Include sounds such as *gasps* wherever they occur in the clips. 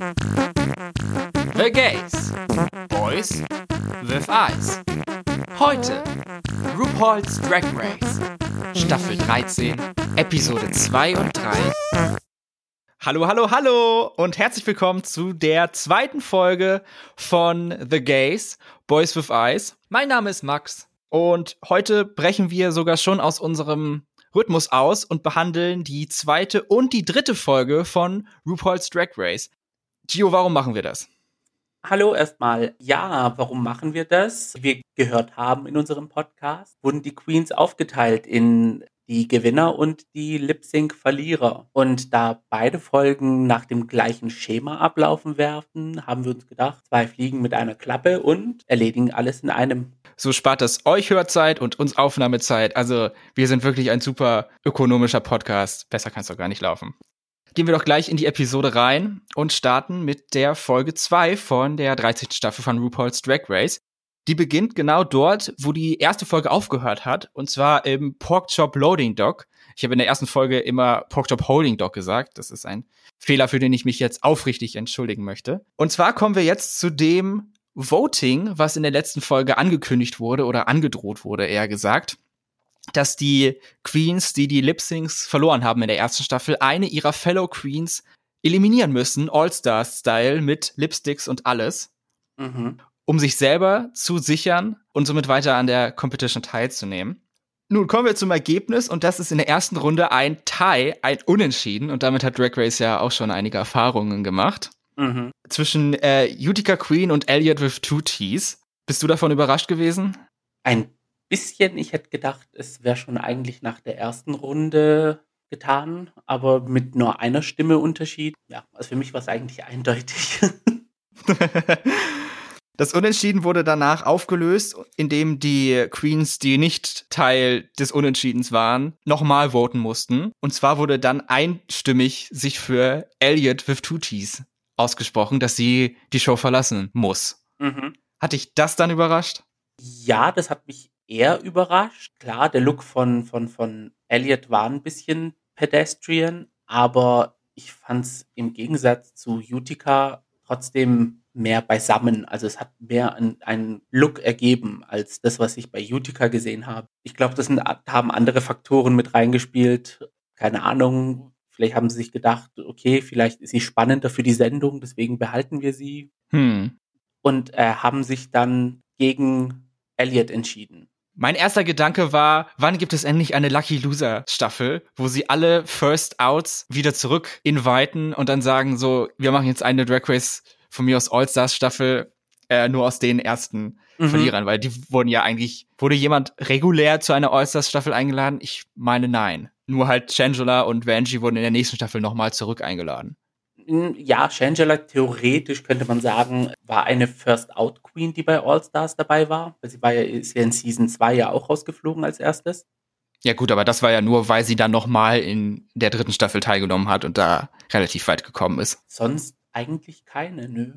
The Gays. Boys with Eyes. Heute RuPaul's Drag Race. Staffel 13, Episode 2 und 3. Hallo, hallo, hallo und herzlich willkommen zu der zweiten Folge von The Gays, Boys with Eyes. Mein Name ist Max und heute brechen wir sogar schon aus unserem Rhythmus aus und behandeln die zweite und die dritte Folge von RuPaul's Drag Race. Gio, warum machen wir das? Hallo erstmal. Ja, warum machen wir das? Wie wir gehört haben in unserem Podcast, wurden die Queens aufgeteilt in die Gewinner und die Lip-Sync-Verlierer. Und da beide Folgen nach dem gleichen Schema ablaufen werden, haben wir uns gedacht, zwei Fliegen mit einer Klappe und erledigen alles in einem. So spart das euch Hörzeit und uns Aufnahmezeit. Also wir sind wirklich ein super ökonomischer Podcast. Besser kann es doch gar nicht laufen. Gehen wir doch gleich in die Episode rein und starten mit der Folge 2 von der 13. Staffel von RuPaul's Drag Race. Die beginnt genau dort, wo die erste Folge aufgehört hat, und zwar im Porkchop Loading Dock. Ich habe in der ersten Folge immer Porkchop Holding Dock gesagt. Das ist ein Fehler, für den ich mich jetzt aufrichtig entschuldigen möchte. Und zwar kommen wir jetzt zu dem Voting, was in der letzten Folge angekündigt wurde oder angedroht wurde, eher gesagt, dass die Queens, die die Lip Syncs verloren haben in der ersten Staffel, eine ihrer Fellow Queens eliminieren müssen, All-Star-Style mit Lipsticks und alles. Mhm um sich selber zu sichern und somit weiter an der Competition teilzunehmen. Nun kommen wir zum Ergebnis und das ist in der ersten Runde ein Tie, ein Unentschieden und damit hat Drag Race ja auch schon einige Erfahrungen gemacht. Mhm. Zwischen äh, Utica Queen und Elliot with Two T's. Bist du davon überrascht gewesen? Ein bisschen. Ich hätte gedacht, es wäre schon eigentlich nach der ersten Runde getan, aber mit nur einer Stimme Unterschied. Ja, also für mich war es eigentlich eindeutig. *laughs* Das Unentschieden wurde danach aufgelöst, indem die Queens, die nicht Teil des Unentschiedens waren, nochmal voten mussten. Und zwar wurde dann einstimmig sich für Elliot with Two T's ausgesprochen, dass sie die Show verlassen muss. Mhm. Hat dich das dann überrascht? Ja, das hat mich eher überrascht. Klar, der Look von, von, von Elliot war ein bisschen pedestrian, aber ich fand es im Gegensatz zu Utica trotzdem mehr beisammen. Also es hat mehr einen Look ergeben als das, was ich bei Utica gesehen habe. Ich glaube, das sind, haben andere Faktoren mit reingespielt. Keine Ahnung. Vielleicht haben sie sich gedacht, okay, vielleicht ist sie spannender für die Sendung, deswegen behalten wir sie. Hm. Und äh, haben sich dann gegen Elliot entschieden. Mein erster Gedanke war, wann gibt es endlich eine Lucky Loser Staffel, wo sie alle First Outs wieder zurück inviten und dann sagen so, wir machen jetzt eine Drag Race von mir aus All-Stars-Staffel äh, nur aus den ersten mhm. Verlierern, weil die wurden ja eigentlich, wurde jemand regulär zu einer All-Stars-Staffel eingeladen? Ich meine nein. Nur halt Shangela und Vanjie wurden in der nächsten Staffel nochmal zurück eingeladen. Ja, Shangela theoretisch könnte man sagen, war eine First-Out-Queen, die bei All-Stars dabei war. Sie war ja, ist ja in Season 2 ja auch rausgeflogen als erstes. Ja gut, aber das war ja nur, weil sie dann nochmal in der dritten Staffel teilgenommen hat und da relativ weit gekommen ist. Sonst eigentlich keine, nö.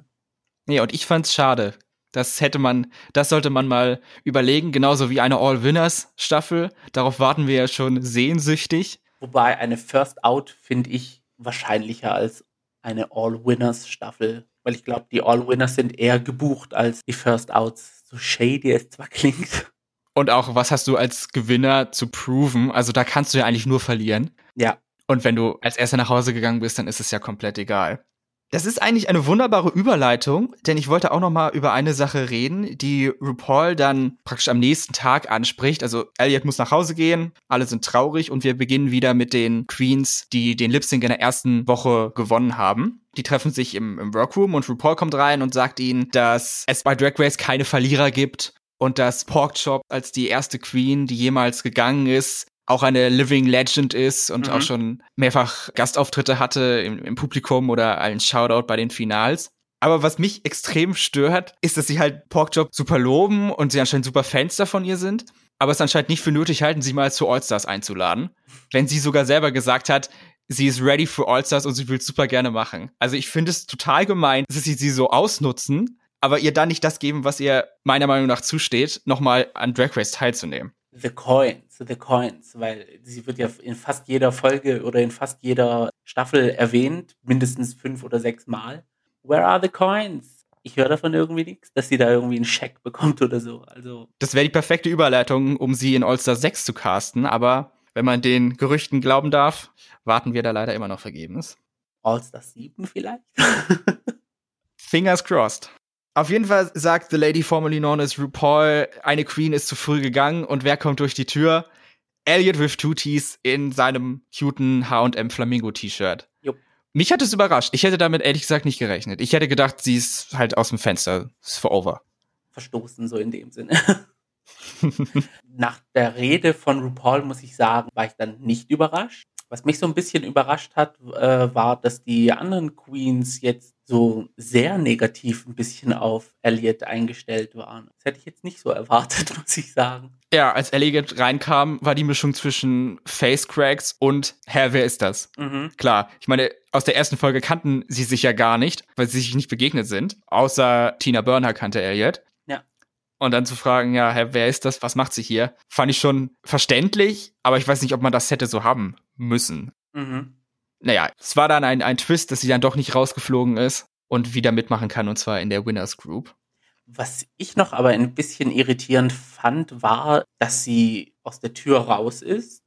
Nee, und ich fand's schade. Das hätte man, das sollte man mal überlegen, genauso wie eine All-Winners-Staffel. Darauf warten wir ja schon sehnsüchtig. Wobei eine First Out finde ich wahrscheinlicher als eine All-Winners-Staffel. Weil ich glaube, die All-Winners sind eher gebucht als die First Outs. So shady es zwar klingt. Und auch, was hast du als Gewinner zu proven? Also da kannst du ja eigentlich nur verlieren. Ja. Und wenn du als erster nach Hause gegangen bist, dann ist es ja komplett egal. Das ist eigentlich eine wunderbare Überleitung, denn ich wollte auch noch mal über eine Sache reden, die RuPaul dann praktisch am nächsten Tag anspricht. Also Elliot muss nach Hause gehen, alle sind traurig und wir beginnen wieder mit den Queens, die den Lip Sync in der ersten Woche gewonnen haben. Die treffen sich im, im Workroom und RuPaul kommt rein und sagt ihnen, dass es bei Drag Race keine Verlierer gibt und dass Porkchop als die erste Queen, die jemals gegangen ist, auch eine Living Legend ist und mhm. auch schon mehrfach Gastauftritte hatte im, im Publikum oder einen Shoutout bei den Finals. Aber was mich extrem stört, ist, dass sie halt Porkchop super loben und sie anscheinend super Fans davon ihr sind, aber es anscheinend nicht für nötig halten, sie mal zu Allstars einzuladen. Wenn sie sogar selber gesagt hat, sie ist ready für Allstars und sie will es super gerne machen. Also ich finde es total gemein, dass sie sie so ausnutzen, aber ihr dann nicht das geben, was ihr meiner Meinung nach zusteht, nochmal an Drag Race teilzunehmen. The Coins, The Coins, weil sie wird ja in fast jeder Folge oder in fast jeder Staffel erwähnt, mindestens fünf oder sechs Mal. where are the coins? Ich höre davon irgendwie nichts, dass sie da irgendwie einen Scheck bekommt oder so. Also. Das wäre die perfekte Überleitung, um sie in All-Star 6 zu casten, aber wenn man den Gerüchten glauben darf, warten wir da leider immer noch vergebens. All-Star 7 vielleicht? *laughs* Fingers crossed. Auf jeden Fall sagt The Lady formerly known as RuPaul, eine Queen ist zu früh gegangen und wer kommt durch die Tür? Elliot with two T's in seinem cuten H&M Flamingo T-Shirt. Mich hat es überrascht. Ich hätte damit ehrlich gesagt nicht gerechnet. Ich hätte gedacht, sie ist halt aus dem Fenster. Ist for over. Verstoßen, so in dem Sinne. *laughs* Nach der Rede von RuPaul muss ich sagen, war ich dann nicht überrascht. Was mich so ein bisschen überrascht hat, äh, war, dass die anderen Queens jetzt so sehr negativ ein bisschen auf Elliot eingestellt waren. Das hätte ich jetzt nicht so erwartet, *laughs* muss ich sagen. Ja, als Elliot reinkam, war die Mischung zwischen Face Cracks und Herr, wer ist das? Mhm. Klar, ich meine, aus der ersten Folge kannten sie sich ja gar nicht, weil sie sich nicht begegnet sind. Außer Tina Burner kannte Elliot. Ja. Und dann zu fragen, ja, Herr, wer ist das? Was macht sie hier? Fand ich schon verständlich, aber ich weiß nicht, ob man das hätte so haben müssen. Mhm. Naja, es war dann ein, ein Twist, dass sie dann doch nicht rausgeflogen ist und wieder mitmachen kann, und zwar in der Winners Group. Was ich noch aber ein bisschen irritierend fand, war, dass sie aus der Tür raus ist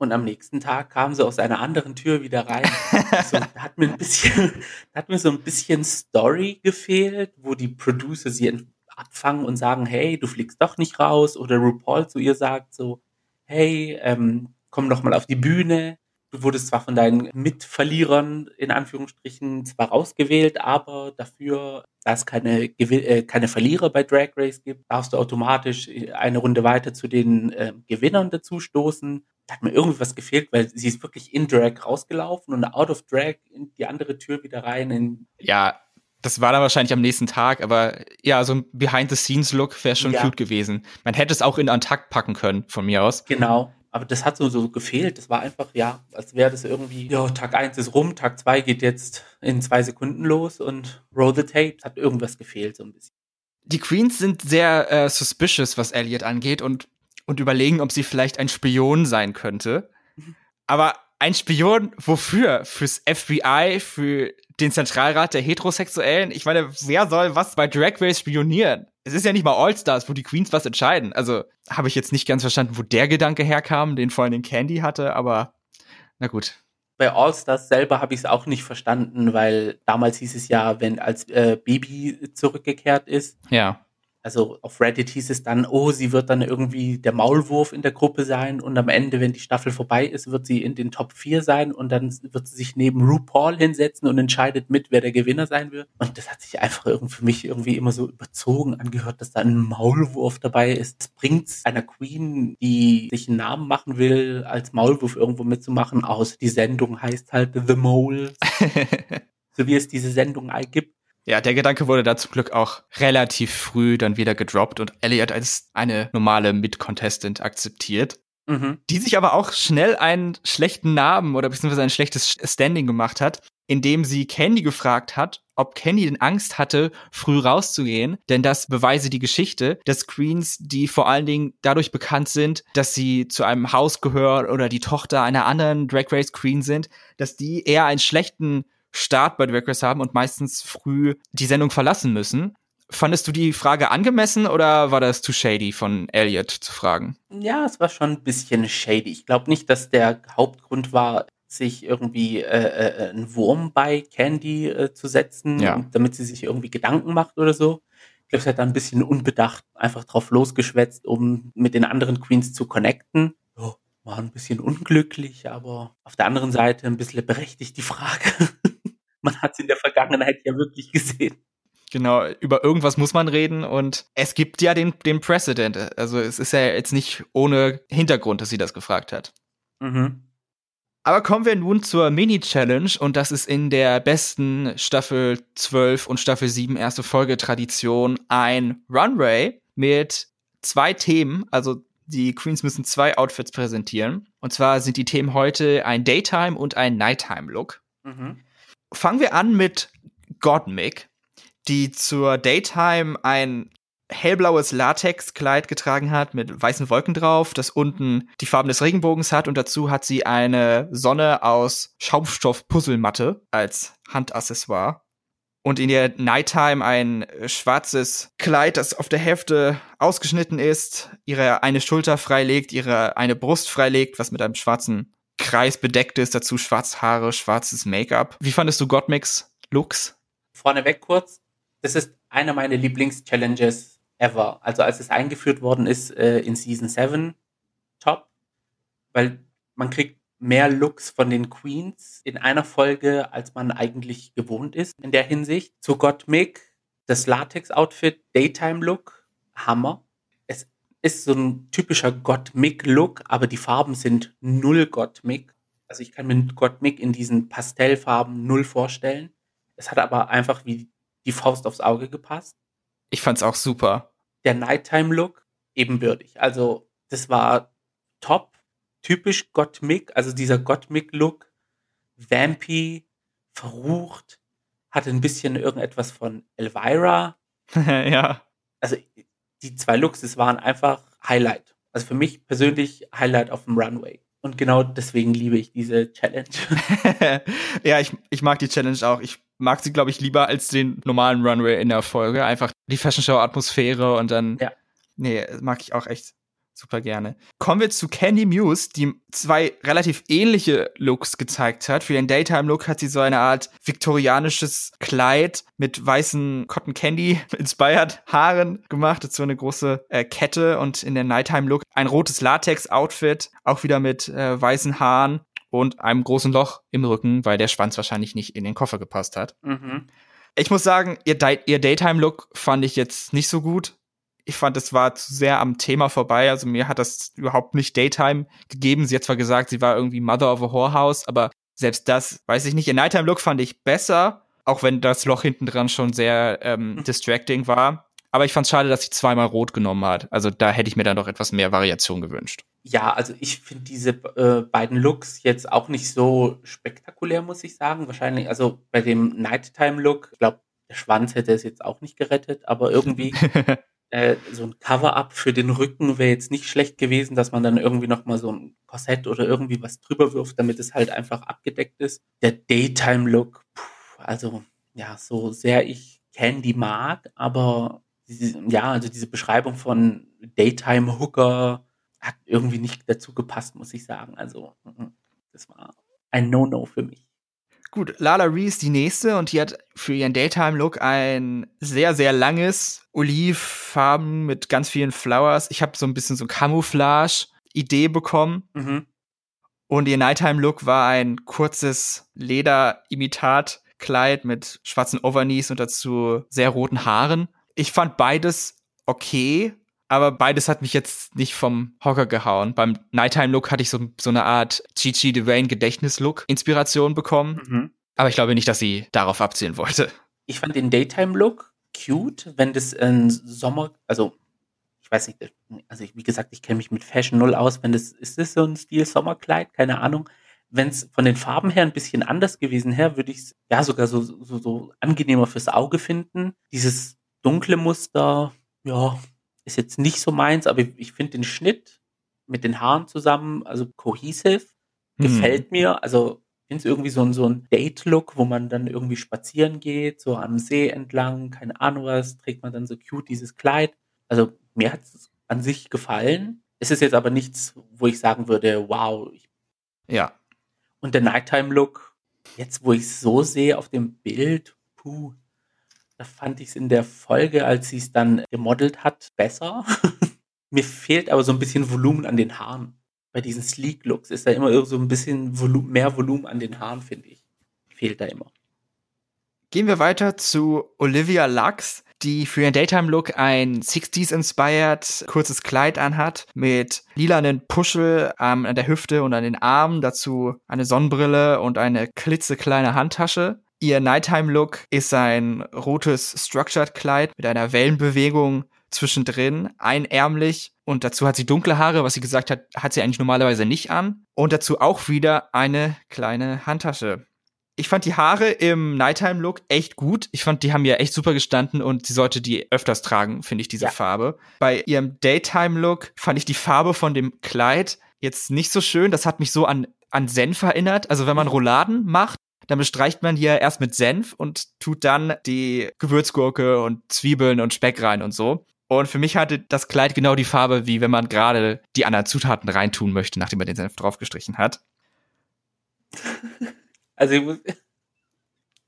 und am nächsten Tag kam sie aus einer anderen Tür wieder rein. *laughs* da hat mir ein bisschen, da hat mir so ein bisschen Story gefehlt, wo die Producer sie abfangen und sagen, hey, du fliegst doch nicht raus. Oder RuPaul zu ihr sagt so, hey, ähm, komm doch mal auf die Bühne. Du wurdest zwar von deinen Mitverlierern in Anführungsstrichen zwar rausgewählt, aber dafür, da es keine, äh, keine Verlierer bei Drag Race gibt, darfst du automatisch eine Runde weiter zu den äh, Gewinnern dazu stoßen. Da hat mir irgendwie was gefehlt, weil sie ist wirklich in Drag rausgelaufen und out of Drag in die andere Tür wieder rein. In ja, das war dann wahrscheinlich am nächsten Tag, aber ja, so ein Behind-the-Scenes-Look wäre schon ja. cute gewesen. Man hätte es auch in Antakt packen können, von mir aus. Genau. Aber das hat so, so gefehlt. Das war einfach, ja, als wäre das irgendwie, ja, Tag eins ist rum, Tag zwei geht jetzt in zwei Sekunden los und roll the tape. Hat irgendwas gefehlt, so ein bisschen. Die Queens sind sehr äh, suspicious, was Elliot angeht und, und überlegen, ob sie vielleicht ein Spion sein könnte. Mhm. Aber ein Spion wofür? Fürs FBI, für den Zentralrat der Heterosexuellen? Ich meine, wer soll was bei Drag Race spionieren? es ist ja nicht mal All-Stars, wo die Queens was entscheiden. Also habe ich jetzt nicht ganz verstanden, wo der Gedanke herkam, den vor allem den Candy hatte, aber na gut. Bei All-Stars selber habe ich es auch nicht verstanden, weil damals hieß es ja, wenn als äh, Baby zurückgekehrt ist. Ja also auf Reddit hieß es dann, oh, sie wird dann irgendwie der Maulwurf in der Gruppe sein und am Ende, wenn die Staffel vorbei ist, wird sie in den Top 4 sein und dann wird sie sich neben RuPaul hinsetzen und entscheidet mit, wer der Gewinner sein wird. Und das hat sich einfach irgendwie für mich irgendwie immer so überzogen angehört, dass da ein Maulwurf dabei ist. Das bringt einer Queen, die sich einen Namen machen will, als Maulwurf irgendwo mitzumachen, aus. Die Sendung heißt halt The Mole. *laughs* so wie es diese Sendung gibt. Ja, der Gedanke wurde da zum Glück auch relativ früh dann wieder gedroppt und Elliot als eine normale Mid-Contestant akzeptiert. Mhm. Die sich aber auch schnell einen schlechten Namen oder beziehungsweise ein schlechtes Standing gemacht hat, indem sie Candy gefragt hat, ob Candy denn Angst hatte, früh rauszugehen, denn das beweise die Geschichte des Queens, die vor allen Dingen dadurch bekannt sind, dass sie zu einem Haus gehören oder die Tochter einer anderen Drag Race Queen sind, dass die eher einen schlechten Start bei Drag haben und meistens früh die Sendung verlassen müssen. Fandest du die Frage angemessen oder war das zu shady von Elliot zu fragen? Ja, es war schon ein bisschen shady. Ich glaube nicht, dass der Hauptgrund war, sich irgendwie äh, äh, einen Wurm bei Candy äh, zu setzen, ja. damit sie sich irgendwie Gedanken macht oder so. Ich glaube, sie hat da ein bisschen unbedacht einfach drauf losgeschwätzt, um mit den anderen Queens zu connecten. Oh, war ein bisschen unglücklich, aber auf der anderen Seite ein bisschen berechtigt die Frage. *laughs* man hat es in der Vergangenheit ja wirklich gesehen. Genau, über irgendwas muss man reden und es gibt ja den, den Precedent. Also es ist ja jetzt nicht ohne Hintergrund, dass sie das gefragt hat. Mhm. Aber kommen wir nun zur Mini-Challenge und das ist in der besten Staffel 12 und Staffel 7 erste Folge Tradition ein Runway mit zwei Themen, also die Queens müssen zwei Outfits präsentieren. Und zwar sind die Themen heute ein Daytime und ein Nighttime-Look. Mhm fangen wir an mit Godmick, die zur Daytime ein hellblaues Latexkleid getragen hat mit weißen Wolken drauf, das unten die Farben des Regenbogens hat und dazu hat sie eine Sonne aus Schaumstoff-Puzzlematte als Handaccessoire. und in der Nighttime ein schwarzes Kleid, das auf der Hälfte ausgeschnitten ist, ihre eine Schulter freilegt, ihre eine Brust freilegt, was mit einem schwarzen Kreis bedeckt ist, dazu schwarze Haare, schwarzes Make-up. Wie fandest du Gottmix Looks? Vorneweg kurz, das ist einer meiner Lieblings-Challenges ever. Also als es eingeführt worden ist äh, in Season 7, top, weil man kriegt mehr Looks von den Queens in einer Folge, als man eigentlich gewohnt ist in der Hinsicht. Zu Gottmik, das Latex-Outfit, Daytime-Look, Hammer. Ist so ein typischer Gottmik-Look, aber die Farben sind null Gottmik. Also ich kann mir Gottmik in diesen Pastellfarben null vorstellen. Es hat aber einfach wie die Faust aufs Auge gepasst. Ich fand's auch super. Der Nighttime-Look ebenbürtig. Also das war top typisch Gottmik, also dieser Gottmik-Look, vampy, verrucht, hatte ein bisschen irgendetwas von Elvira. *laughs* ja. Also die zwei Looks, das waren einfach Highlight. Also für mich persönlich Highlight auf dem Runway. Und genau deswegen liebe ich diese Challenge. *laughs* *laughs* ja, ich, ich mag die Challenge auch. Ich mag sie, glaube ich, lieber als den normalen Runway in der Folge. Einfach die Fashion Show Atmosphäre und dann. Ja. Nee, mag ich auch echt super gerne. Kommen wir zu Candy Muse, die zwei relativ ähnliche Looks gezeigt hat. Für den Daytime-Look hat sie so eine Art viktorianisches Kleid mit weißen Cotton Candy *laughs* inspired Haaren gemacht. Dazu eine große äh, Kette und in der Nighttime-Look ein rotes Latex-Outfit, auch wieder mit äh, weißen Haaren und einem großen Loch im Rücken, weil der Schwanz wahrscheinlich nicht in den Koffer gepasst hat. Mhm. Ich muss sagen, ihr, ihr Daytime-Look fand ich jetzt nicht so gut ich fand, es war zu sehr am Thema vorbei. Also mir hat das überhaupt nicht Daytime gegeben. Sie hat zwar gesagt, sie war irgendwie Mother of a Whorehouse, aber selbst das, weiß ich nicht. Ihr Nighttime-Look fand ich besser, auch wenn das Loch hinten dran schon sehr ähm, hm. *laughs* distracting war. Aber ich fand es schade, dass sie zweimal rot genommen hat. Also da hätte ich mir dann doch etwas mehr Variation gewünscht. Ja, also ich finde diese äh, beiden Looks jetzt auch nicht so spektakulär, muss ich sagen. Wahrscheinlich, also bei dem Nighttime-Look, ich glaube, der Schwanz hätte es jetzt auch nicht gerettet, aber irgendwie *laughs* äh, so ein Cover-up für den Rücken wäre jetzt nicht schlecht gewesen, dass man dann irgendwie noch mal so ein Korsett oder irgendwie was drüber wirft, damit es halt einfach abgedeckt ist. Der Daytime-Look, also ja, so sehr ich Candy mag, aber diese, ja, also diese Beschreibung von Daytime-Hooker hat irgendwie nicht dazu gepasst, muss ich sagen. Also das war ein No-No für mich. Gut, Lala Ree ist die nächste und die hat für ihren Daytime-Look ein sehr, sehr langes Olivfarben mit ganz vielen Flowers. Ich habe so ein bisschen so Camouflage-Idee bekommen. Mhm. Und ihr Nighttime-Look war ein kurzes Leder-Imitat-Kleid mit schwarzen Overknees und dazu sehr roten Haaren. Ich fand beides okay, aber beides hat mich jetzt nicht vom Hocker gehauen. Beim Nighttime-Look hatte ich so, so eine Art Gigi Devane Gedächtnis-Look Inspiration bekommen. Mhm. Aber ich glaube nicht, dass sie darauf abzielen wollte. Ich fand den Daytime-Look cute, wenn das ein Sommer, also ich weiß nicht, also ich, wie gesagt, ich kenne mich mit Fashion null aus, wenn das, ist das so ein Stil Sommerkleid? Keine Ahnung. Wenn es von den Farben her ein bisschen anders gewesen wäre, würde ich es ja sogar so, so, so angenehmer fürs Auge finden. Dieses dunkle Muster, ja, ist jetzt nicht so meins, aber ich, ich finde den Schnitt mit den Haaren zusammen, also cohesive, mhm. gefällt mir. Also finde es irgendwie so ein, so ein Date-Look, wo man dann irgendwie spazieren geht, so am See entlang, keine Ahnung was, trägt man dann so cute dieses Kleid. Also mir hat es an sich gefallen. Es ist jetzt aber nichts, wo ich sagen würde, wow. ja. Und der Nighttime-Look, jetzt wo ich es so sehe auf dem Bild, puh, da fand ich es in der Folge, als sie es dann gemodelt hat, besser. *laughs* Mir fehlt aber so ein bisschen Volumen an den Haaren. Bei diesen Sleek-Looks ist da immer so ein bisschen Volu mehr Volumen an den Haaren, finde ich. Fehlt da immer. Gehen wir weiter zu Olivia Lux, die für ihren Daytime-Look ein 60s-inspired kurzes Kleid anhat mit lilanen Puschel ähm, an der Hüfte und an den Armen, dazu eine Sonnenbrille und eine klitzekleine Handtasche. Ihr Nighttime-Look ist ein rotes Structured-Kleid mit einer Wellenbewegung zwischendrin, einärmlich und dazu hat sie dunkle Haare, was sie gesagt hat, hat sie eigentlich normalerweise nicht an. Und dazu auch wieder eine kleine Handtasche. Ich fand die Haare im Nighttime-Look echt gut. Ich fand, die haben ja echt super gestanden und sie sollte die öfters tragen, finde ich, diese ja. Farbe. Bei ihrem Daytime-Look fand ich die Farbe von dem Kleid jetzt nicht so schön. Das hat mich so an, an Senf erinnert. Also wenn man Rouladen macht, dann bestreicht man hier erst mit Senf und tut dann die Gewürzgurke und Zwiebeln und Speck rein und so. Und für mich hatte das Kleid genau die Farbe, wie wenn man gerade die anderen Zutaten reintun möchte, nachdem man den Senf draufgestrichen hat. *laughs* Also ich muss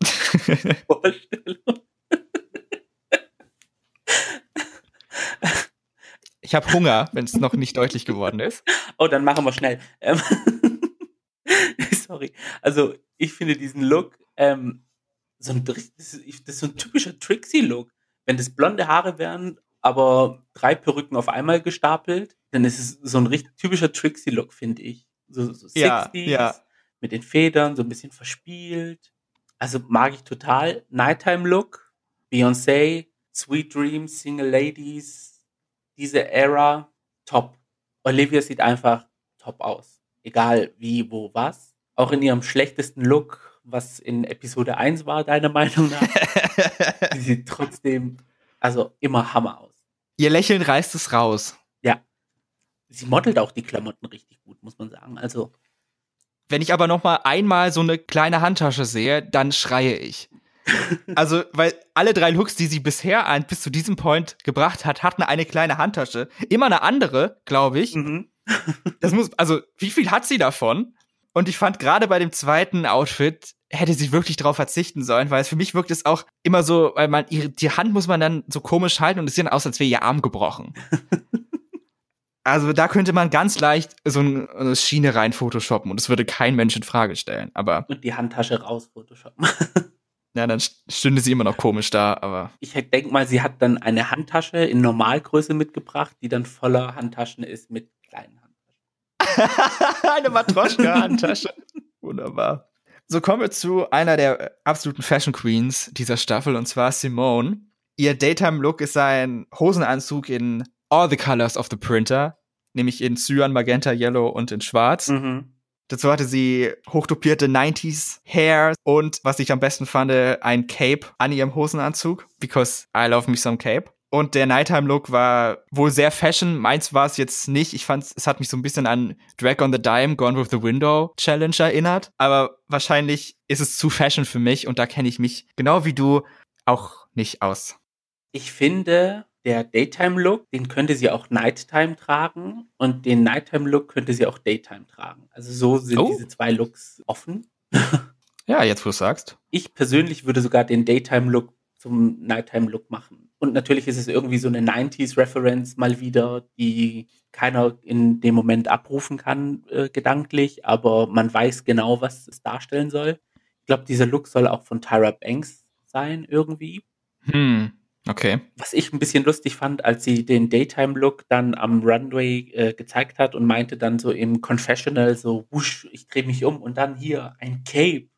*laughs* Vorstellung. Ich habe Hunger, wenn es noch nicht deutlich geworden ist. Oh, dann machen wir schnell. Ähm, *laughs* sorry. Also ich finde diesen Look ähm, so ein, das ist, das ist so ein typischer Trixie-Look. Wenn das blonde Haare wären, aber drei Perücken auf einmal gestapelt, dann ist es so ein richtig typischer Trixie-Look, finde ich. So, so 60s, Ja, ja. mit den Federn, so ein bisschen verspielt. Also mag ich total. Nighttime-Look, Beyoncé, Sweet Dreams, Single Ladies, diese Era, top. Olivia sieht einfach top aus. Egal wie, wo, was. Auch in ihrem schlechtesten Look, was in Episode 1 war, deiner Meinung nach. *laughs* Sie sieht trotzdem, also immer Hammer aus. Ihr Lächeln reißt es raus. Sie modelt auch die Klamotten richtig gut, muss man sagen. Also, Wenn ich aber noch mal einmal so eine kleine Handtasche sehe, dann schreie ich. *laughs* Also, weil alle drei Looks, die sie bisher an, bis zu diesem Point gebracht hat, hatten eine kleine Handtasche. Immer eine andere, glaube ich. mhm. Das muss, also, wie viel hat sie davon? Und ich fand gerade bei dem zweiten Outfit hätte sie wirklich drauf verzichten sollen, weil es für mich wirkt es auch immer so, weil man ihre, die Hand muss man dann so komisch halten und es sieht dann aus, als wäre ihr Arm gebrochen. *laughs* also da könnte man ganz leicht so ein- eine Schiene rein photoshoppen und es würde kein Mensch in Frage stellen. Aber und die Handtasche raus photoshoppen. *laughs* ja, dann st- stünde sie immer noch komisch da, aber Ich denke mal, sie hat dann eine Handtasche in Normalgröße mitgebracht, die dann voller Handtaschen ist mit kleinen Handtaschen. *laughs* eine Matroschka-Handtasche. Wunderbar. So kommen wir zu einer der absoluten Fashion Queens dieser Staffel und zwar Simone. Ihr Daytime-Look ist ein Hosenanzug in all the colors of the printer, nämlich in Cyan, Magenta, Yellow und in Schwarz. Mhm. Dazu hatte sie hochtopierte 90s Hair und was ich am besten fand, ein Cape an ihrem Hosenanzug, because I love me some Cape. Und der Nighttime-Look war wohl sehr fashion. Meins war es jetzt nicht. Ich fand, es hat mich so ein bisschen an Drag on the Dime, Gone with the Window Challenge erinnert. Aber wahrscheinlich ist es zu fashion für mich und da kenne ich mich genau wie du auch nicht aus. Ich finde, der Daytime-Look, den könnte sie auch Nighttime tragen und den Nighttime-Look könnte sie auch Daytime tragen. Also so sind Oh. diese zwei Looks offen. *laughs* Ja, jetzt wo du sagst. Ich persönlich würde sogar den Daytime-Look zum Nighttime-Look machen. Und natürlich ist es irgendwie so eine 90s-Reference mal wieder, die keiner in dem Moment abrufen kann, äh, gedanklich, aber man weiß genau, was es darstellen soll. Ich glaube, dieser Look soll auch von Tyra Banks sein, irgendwie. Hm, okay. Was ich ein bisschen lustig fand, als sie den Daytime-Look dann am Runway äh, gezeigt hat und meinte dann so im Confessional so, wusch, ich drehe mich um und dann hier ein Cape.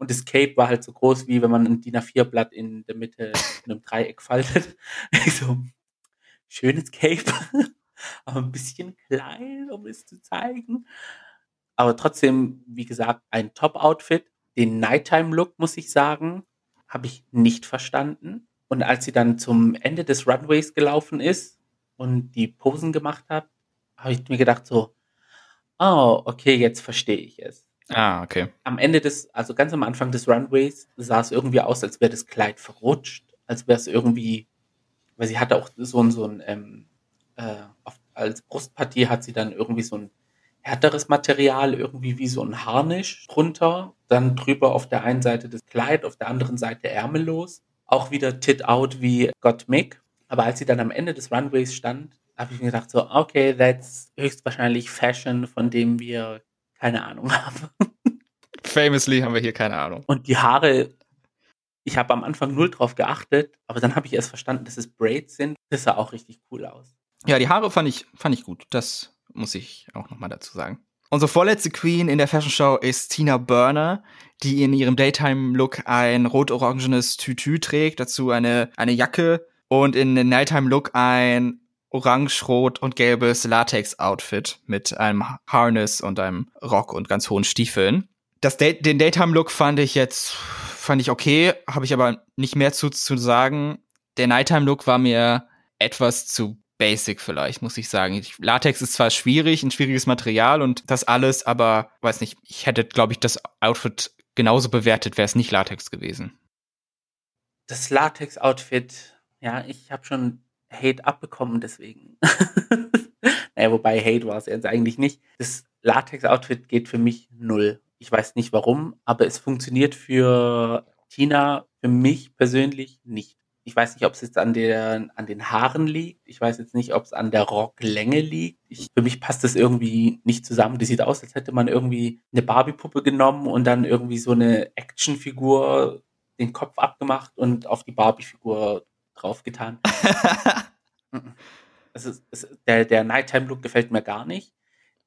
Und das Cape war halt so groß, wie wenn man ein DIN A4-Blatt in der Mitte in einem Dreieck faltet. *laughs* So, schönes Cape, *laughs* aber ein bisschen klein, um es zu zeigen. Aber trotzdem, wie gesagt, ein Top-Outfit. Den Nighttime-Look, muss ich sagen, habe ich nicht verstanden. Und als sie dann zum Ende des Runways gelaufen ist und die Posen gemacht hat, habe ich mir gedacht so, oh, okay, jetzt verstehe ich es. Ah, okay. Am Ende des, also ganz am Anfang des Runways sah es irgendwie aus, als wäre das Kleid verrutscht, als wäre es irgendwie, weil sie hatte auch so ein, so ein, ähm, äh, als Brustpartie hat sie dann irgendwie so ein härteres Material, irgendwie wie so ein Harnisch drunter, dann drüber auf der einen Seite das Kleid, auf der anderen Seite ärmellos, auch wieder tit out wie Got Mick. Aber als sie dann am Ende des Runways stand, habe ich mir gedacht so, okay, that's höchstwahrscheinlich Fashion, von dem wir keine Ahnung *laughs* haben. Famously haben wir hier keine Ahnung. Und die Haare, ich habe am Anfang null drauf geachtet, aber dann habe ich erst verstanden, dass es Braids sind. Das sah auch richtig cool aus. Ja, die Haare fand ich, fand ich gut. Das muss ich auch noch mal dazu sagen. Unsere vorletzte Queen in der Fashion Show ist Tina Burner, die in ihrem Daytime-Look ein rot-orangenes Tütü trägt, dazu eine, eine Jacke und in den Nighttime-Look ein orange, rot und gelbes Latex-Outfit mit einem Harness und einem Rock und ganz hohen Stiefeln. Das Day den Daytime-Look fand ich jetzt, fand ich okay, habe ich aber nicht mehr zu, zu sagen. Der Nighttime-Look war mir etwas zu basic vielleicht, muss ich sagen. Latex ist zwar schwierig, ein schwieriges Material und das alles, aber weiß nicht, ich hätte, glaube ich, das Outfit genauso bewertet, wäre es nicht Latex gewesen. Das Latex-Outfit, ja, ich habe schon Hate abbekommen deswegen. *laughs* naja, wobei Hate war es jetzt eigentlich nicht. Das Latex-Outfit geht für mich null. Ich weiß nicht warum, aber es funktioniert für Tina, für mich persönlich nicht. Ich weiß nicht, ob es jetzt an, der, an den Haaren liegt. Ich weiß jetzt nicht, ob es an der Rocklänge liegt. Ich, für mich passt das irgendwie nicht zusammen. Die sieht aus, als hätte man irgendwie eine Barbie-Puppe genommen und dann irgendwie so eine Actionfigur den Kopf abgemacht und auf die Barbie-Figur draufgetan. *laughs* also, es, der, der Nighttime-Look gefällt mir gar nicht.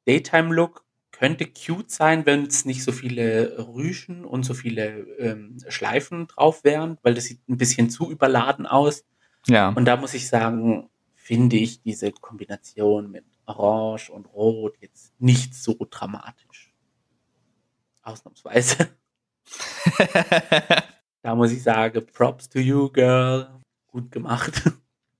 Daytime-Look könnte cute sein, wenn es nicht so viele Rüschen und so viele ähm, Schleifen drauf wären, weil das sieht ein bisschen zu überladen aus. Ja. Und da muss ich sagen, finde ich diese Kombination mit Orange und Rot jetzt nicht so dramatisch. Ausnahmsweise. *laughs* da muss ich sagen, Props to you, girl. Gut gemacht.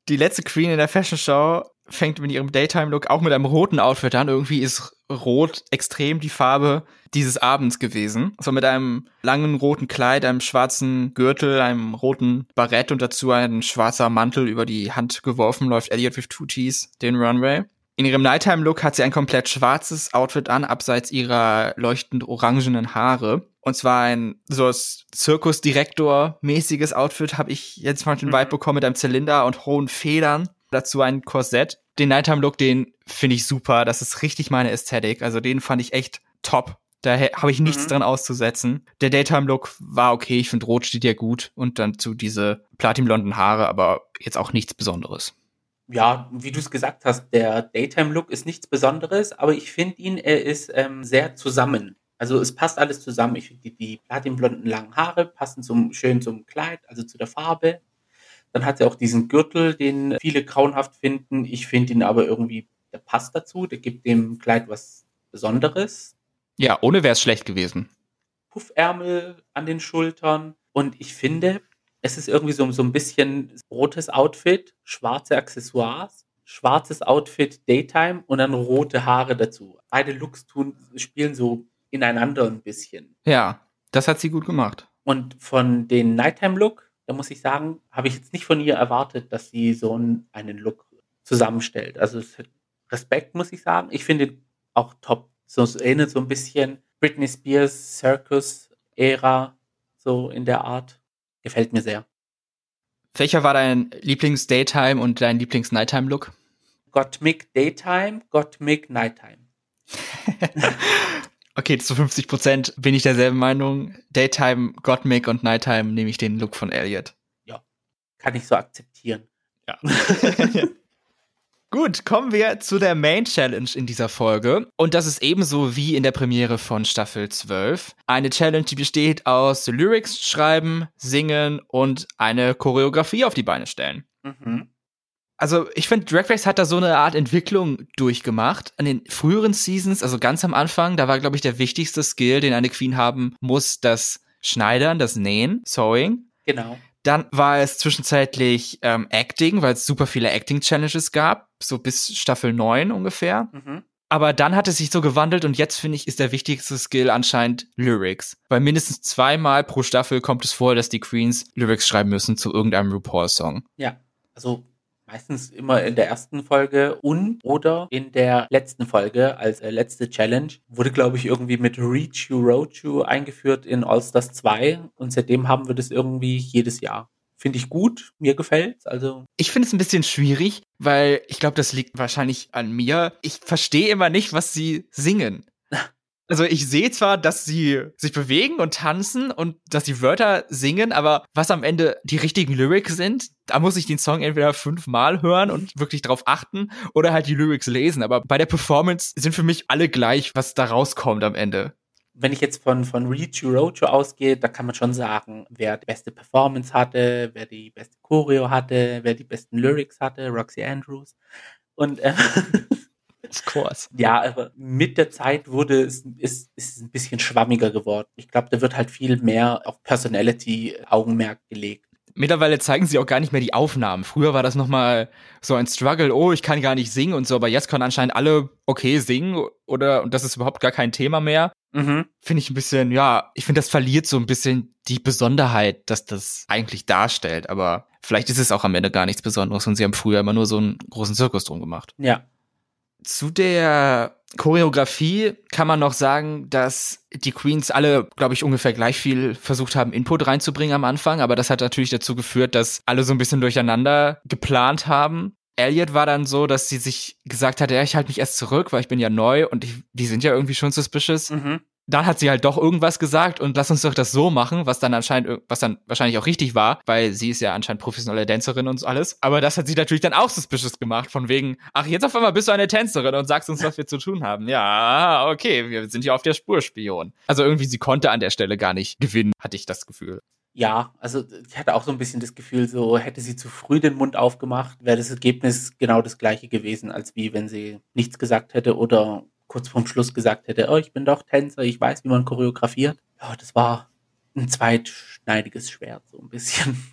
Die letzte Queen in der Fashion Show fängt mit ihrem Daytime-Look auch mit einem roten Outfit an. Irgendwie ist Rot extrem die Farbe dieses Abends gewesen. So mit einem langen roten Kleid, einem schwarzen Gürtel, einem roten Barett und dazu ein schwarzer Mantel über die Hand geworfen, läuft Elliot with Two T's den Runway. In ihrem Nighttime-Look hat sie ein komplett schwarzes Outfit an, abseits ihrer leuchtend orangenen Haare. Und zwar ein so Zirkusdirektor-mäßiges Outfit habe ich jetzt mal den mhm. Vibe bekommen mit einem Zylinder und hohen Federn dazu ein Korsett. Den Nighttime-Look, den finde ich super. Das ist richtig meine Ästhetik. Also den fand ich echt top. Da habe ich nichts mhm. dran auszusetzen. Der Daytime-Look war okay. Ich finde, Rot steht ja gut. Und dann zu diese platinblonden Haare, aber jetzt auch nichts Besonderes. Ja, wie du es gesagt hast, der Daytime-Look ist nichts Besonderes, aber ich finde ihn, er ist ähm, sehr zusammen. Also es passt alles zusammen. Ich finde die, die platinblonden langen Haare passen zum, schön zum Kleid, also zu der Farbe. Dann hat sie auch diesen Gürtel, den viele grauenhaft finden. Ich finde ihn aber irgendwie, der passt dazu, der gibt dem Kleid was Besonderes. Ja, ohne wäre es schlecht gewesen. Puffärmel an den Schultern. Und ich finde, es ist irgendwie so, so ein bisschen rotes Outfit, schwarze Accessoires, schwarzes Outfit Daytime und dann rote Haare dazu. Beide Looks tun, spielen so ineinander ein bisschen. Ja, das hat sie gut gemacht. Und von den Nighttime-Look da muss ich sagen, habe ich jetzt nicht von ihr erwartet, dass sie so einen, Look zusammenstellt. Also Respekt, muss ich sagen. Ich finde auch top. So es erinnert so ein bisschen Britney Spears Circus-Ära, so in der Art. Gefällt mir sehr. Welcher war dein Lieblings-Daytime und dein Lieblings-Nighttime-Look? Gottmik Daytime, Gottmik Nighttime. *laughs* Okay, zu 50 Prozent bin ich derselben Meinung. Daytime, Gottmik und Nighttime nehme ich den Look von Elliot. Ja, kann ich so akzeptieren. Ja. *laughs* Gut, kommen wir zu der Main Challenge in dieser Folge. Und das ist ebenso wie in der Premiere von Staffel 12. Eine Challenge, die besteht aus Lyrics schreiben, singen und eine Choreografie auf die Beine stellen. Mhm also ich finde, Drag Race hat da so eine Art Entwicklung durchgemacht. An den früheren Seasons, also ganz am Anfang, da war, glaube ich, der wichtigste Skill, den eine Queen haben muss, das Schneidern, das Nähen, Sewing. Genau. Dann war es zwischenzeitlich ähm, Acting, weil es super viele Acting-Challenges gab, so bis Staffel 9 ungefähr. Mhm. Aber dann hat es sich so gewandelt und jetzt finde ich, ist der wichtigste Skill anscheinend Lyrics. Weil mindestens zweimal pro Staffel kommt es vor, dass die Queens Lyrics schreiben müssen zu irgendeinem RuPaul-Song. Ja, also meistens immer in der ersten Folge und oder in der letzten Folge als äh, letzte Challenge. Wurde, glaube ich, irgendwie mit Reach You, Road You eingeführt in All Stars 2 und seitdem haben wir das irgendwie jedes Jahr. Finde ich gut, mir gefällt's. Also ich finde es ein bisschen schwierig, weil ich glaube, das liegt wahrscheinlich an mir. Ich verstehe immer nicht, was sie singen. Also ich sehe zwar, dass sie sich bewegen und tanzen und dass die Wörter singen, aber was am Ende die richtigen Lyrics sind, da muss ich den Song entweder fünfmal hören und wirklich drauf achten oder halt die Lyrics lesen. Aber bei der Performance sind für mich alle gleich, was da rauskommt am Ende. Wenn ich jetzt von, von Reach Roadshow ausgehe, da kann man schon sagen, wer die beste Performance hatte, wer die beste Choreo hatte, wer die besten Lyrics hatte, Roxy Andrews. Und äh, *laughs* Course. Ja, aber mit der Zeit wurde es ist, ist ein bisschen schwammiger geworden. Ich glaube, da wird halt viel mehr auf Personality Augenmerk gelegt. Mittlerweile zeigen sie auch gar nicht mehr die Aufnahmen. Früher war das nochmal so ein Struggle, oh, ich kann gar nicht singen und so, aber jetzt können anscheinend alle okay singen oder und das ist überhaupt gar kein Thema mehr. Mhm. Finde ich ein bisschen, ja, ich finde, das verliert so ein bisschen die Besonderheit, dass das eigentlich darstellt, aber vielleicht ist es auch am Ende gar nichts Besonderes und sie haben früher immer nur so einen großen Zirkus drum gemacht. Ja. Zu der Choreografie kann man noch sagen, dass die Queens alle, glaube ich, ungefähr gleich viel versucht haben, Input reinzubringen am Anfang, aber das hat natürlich dazu geführt, dass alle so ein bisschen durcheinander geplant haben. Elliot war dann so, dass sie sich gesagt hat, ja, ich halte mich erst zurück, weil ich bin ja neu und ich, die sind ja irgendwie schon suspicious. Mhm. Dann hat sie halt doch irgendwas gesagt und lass uns doch das so machen, was dann anscheinend, was dann wahrscheinlich auch richtig war, weil sie ist ja anscheinend professionelle Tänzerin und alles. Aber das hat sie natürlich dann auch suspicious gemacht, von wegen, ach, jetzt auf einmal bist du eine Tänzerin und sagst uns, was wir zu tun haben. Ja, okay, wir sind hier auf der Spur, Spion. Also irgendwie, sie konnte an der Stelle gar nicht gewinnen, hatte ich das Gefühl. Ja, also ich hatte auch so ein bisschen das Gefühl, so hätte sie zu früh den Mund aufgemacht, wäre das Ergebnis genau das gleiche gewesen, als wie wenn sie nichts gesagt hätte oder kurz vorm Schluss gesagt hätte, oh, ich bin doch Tänzer, ich weiß, wie man choreografiert. Ja, das war ein zweitschneidiges Schwert, so ein bisschen.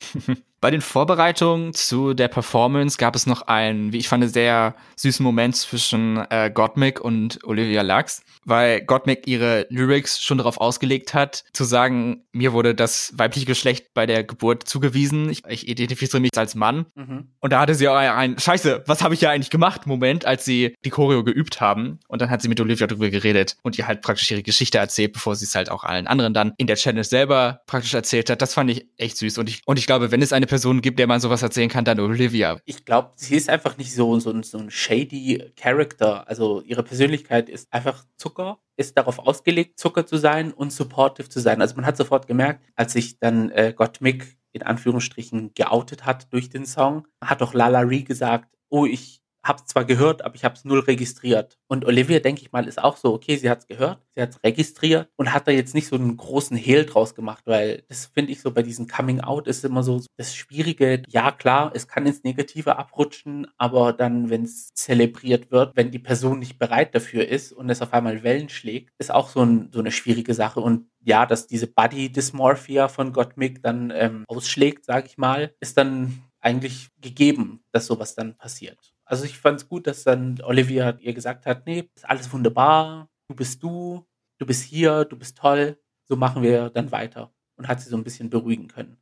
*laughs* Bei den Vorbereitungen zu der Performance gab es noch einen, wie ich fand, sehr süßen Moment zwischen äh, Gottmik und Olivia Lux, weil Gottmik ihre Lyrics schon darauf ausgelegt hat, zu sagen, mir wurde das weibliche Geschlecht bei der Geburt zugewiesen, ich, ich identifiziere mich als Mann. Mhm. Und da hatte sie auch ein, scheiße, was habe ich ja eigentlich gemacht, Moment, als sie die Choreo geübt haben. Und dann hat sie mit Olivia drüber geredet und ihr halt praktisch ihre Geschichte erzählt, bevor sie es halt auch allen anderen dann in der Challenge selber praktisch erzählt hat. Das fand ich echt süß. Und ich, und ich glaube, wenn es eine Person gibt, der man sowas erzählen kann, dann Olivia. Ich glaube, sie ist einfach nicht so, so, ein- so ein shady Character. Also ihre Persönlichkeit ist einfach Zucker, ist darauf ausgelegt, Zucker zu sein und supportive zu sein. Also man hat sofort gemerkt, als sich dann äh, Gottmik in Anführungsstrichen geoutet hat durch den Song, hat doch Lala Ree gesagt, oh, ich habe es zwar gehört, aber ich habe es null registriert. Und Olivia, denke ich mal, ist auch so, okay, sie hat es gehört, sie hat es registriert und hat da jetzt nicht so einen großen Hehl draus gemacht, weil das finde ich so bei diesen Coming Out ist immer so das Schwierige. Ja, klar, es kann ins Negative abrutschen, aber dann, wenn es zelebriert wird, wenn die Person nicht bereit dafür ist und es auf einmal Wellen schlägt, ist auch so, ein, so eine schwierige Sache. Und ja, dass diese Body Dysmorphia von Gottmik dann ähm, ausschlägt, sage ich mal, ist dann eigentlich gegeben, dass sowas dann passiert. Also ich fand es gut, dass dann Olivia ihr gesagt hat, nee, ist alles wunderbar, du bist du, du bist hier, du bist toll, so machen wir dann weiter. Und hat sie so ein bisschen beruhigen können.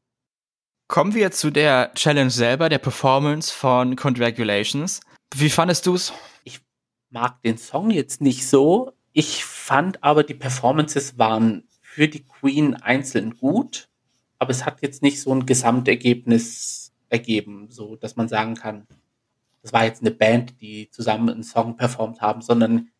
Kommen wir zu der Challenge selber, der Performance von Congratulations. Wie fandest du's? Mag den Song jetzt nicht so. Ich fand aber, die Performances waren für die Queen einzeln gut, aber es hat jetzt nicht so ein Gesamtergebnis ergeben, so dass man sagen kann, das war jetzt eine Band, die zusammen einen Song performt haben, sondern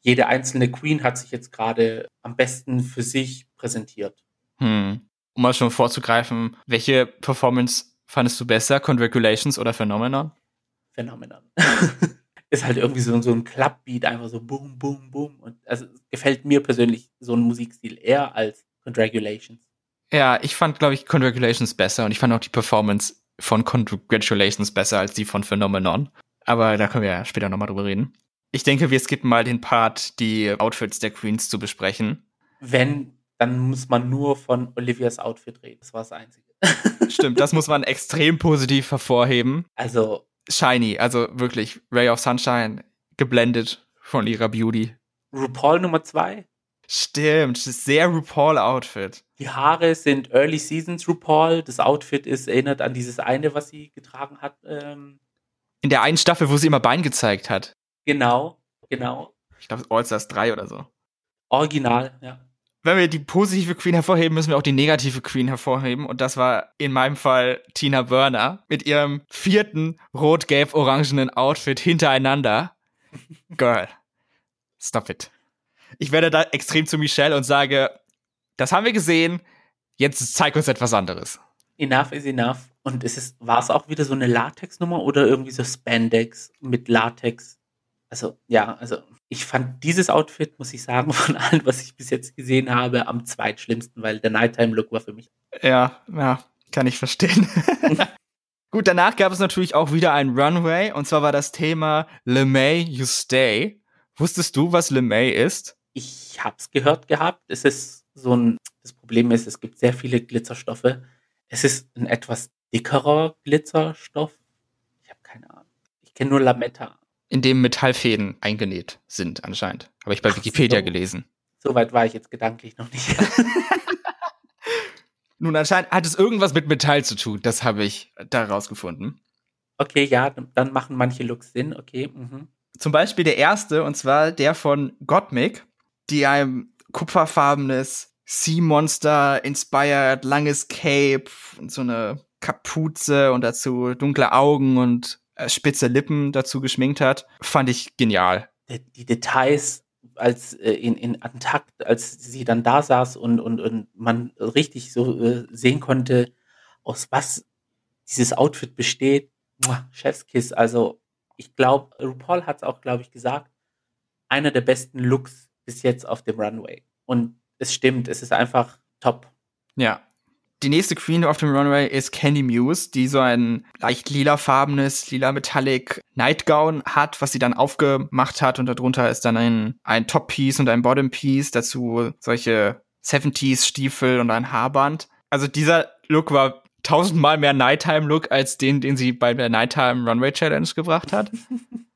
jede einzelne Queen hat sich jetzt gerade am besten für sich präsentiert. Hm. Um mal schon vorzugreifen, welche Performance fandest du besser? Congratulations oder Phenomenon? Phänomenal. *laughs* Ist halt irgendwie so, so ein Clubbeat, einfach so boom, boom, boom. Und also es gefällt mir persönlich so ein Musikstil eher als Congratulations. Ja, ich fand, glaube ich, Congratulations besser und ich fand auch die Performance von Congratulations besser als die von Phenomenon. Aber da können wir ja später nochmal drüber reden. Ich denke, wir skippen mal den Part, die Outfits der Queens zu besprechen. Wenn, dann muss man nur von Olivias Outfit reden. Das war das Einzige. *laughs* Stimmt, das muss man extrem positiv hervorheben. Also, Shiny, also wirklich Ray of Sunshine, geblendet von ihrer Beauty. RuPaul Nummer zwei. Stimmt, sehr RuPaul-Outfit. Die Haare sind Early Seasons RuPaul. Das Outfit ist erinnert an dieses eine, was sie getragen hat. Ähm, In der einen Staffel, wo sie immer Bein gezeigt hat. genau, genau. Ich glaube, All-Stars 3 oder so. Original, ja. Wenn wir die positive Queen hervorheben, müssen wir auch die negative Queen hervorheben. Und das war in meinem Fall Tina Burner mit ihrem vierten rot-gelb-orangenen Outfit hintereinander. *laughs* Girl, stop it. Ich werde da extrem zu Michelle und sage, das haben wir gesehen, jetzt zeig uns etwas anderes. Enough is enough. Und es ist, war es auch wieder so eine Latex-Nummer oder irgendwie so Spandex mit Latex? Also, ja, also ich fand dieses Outfit, muss ich sagen, *laughs* von allen, was ich bis jetzt gesehen habe, am zweitschlimmsten, weil der Nighttime-Look war für mich. Ja, ja, kann ich verstehen. *laughs* Gut, danach gab es natürlich auch wieder ein Runway und zwar war das Thema Le May You Stay. Wusstest du, was Le May ist? Ich hab's gehört gehabt. Es ist so ein, das Problem ist, es gibt sehr viele Glitzerstoffe. Es ist ein etwas dickerer Glitzerstoff. Ich habe keine Ahnung. Ich kenne nur Lametta. In dem Metallfäden eingenäht sind, anscheinend. Habe ich bei Ach Wikipedia so. gelesen. Soweit war ich jetzt gedanklich noch nicht. *laughs* Nun, anscheinend hat es irgendwas mit Metall zu tun. Das habe ich da rausgefunden. okay, ja, dann machen manche Looks Sinn. Okay. Mhm. Zum Beispiel der erste, und zwar der von Gottmik, die ein kupferfarbenes Sea Monster inspired, langes Cape und so eine Kapuze und dazu dunkle Augen und äh, spitze Lippen dazu geschminkt hat. Fand ich genial. Die, die Details als äh, in, in Antakt, als sie dann da saß und, und, und man richtig so äh, sehen konnte, aus was dieses Outfit besteht. Chefskiss. Also ich glaube, RuPaul hat es auch, glaube ich, gesagt, einer der besten Looks bis jetzt auf dem Runway. Und es stimmt, es ist einfach top. Ja. Die nächste Queen auf dem Runway ist Candy Muse, die so ein leicht lilafarbenes, lila Metallic Nightgown hat, was sie dann aufgemacht hat und darunter ist dann ein, ein Top-Piece und ein Bottom-Piece, dazu solche 70s Stiefel und ein Haarband. Also dieser Look war tausendmal mehr Nighttime-Look als den, den sie bei der Nighttime Runway Challenge gebracht hat. *laughs*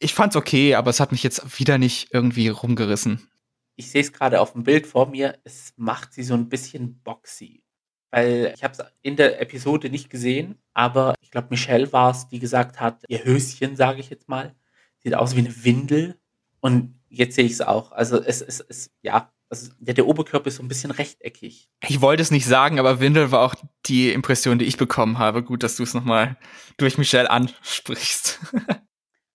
ich fand's okay, aber es hat mich jetzt wieder nicht irgendwie rumgerissen. Ich sehe es gerade auf dem Bild vor mir, es macht sie so ein bisschen boxy. Weil ich habe es in der Episode nicht gesehen, aber ich glaube, Michelle war es, die gesagt hat, ihr Höschen, sage ich jetzt mal, sieht aus wie eine Windel. Und jetzt sehe ich es auch. Also es ist, es, es, ja, also der, der Oberkörper ist so ein bisschen rechteckig. Ich wollte es nicht sagen, aber Windel war auch die Impression, die ich bekommen habe. Gut, dass du es nochmal durch Michelle ansprichst. *laughs*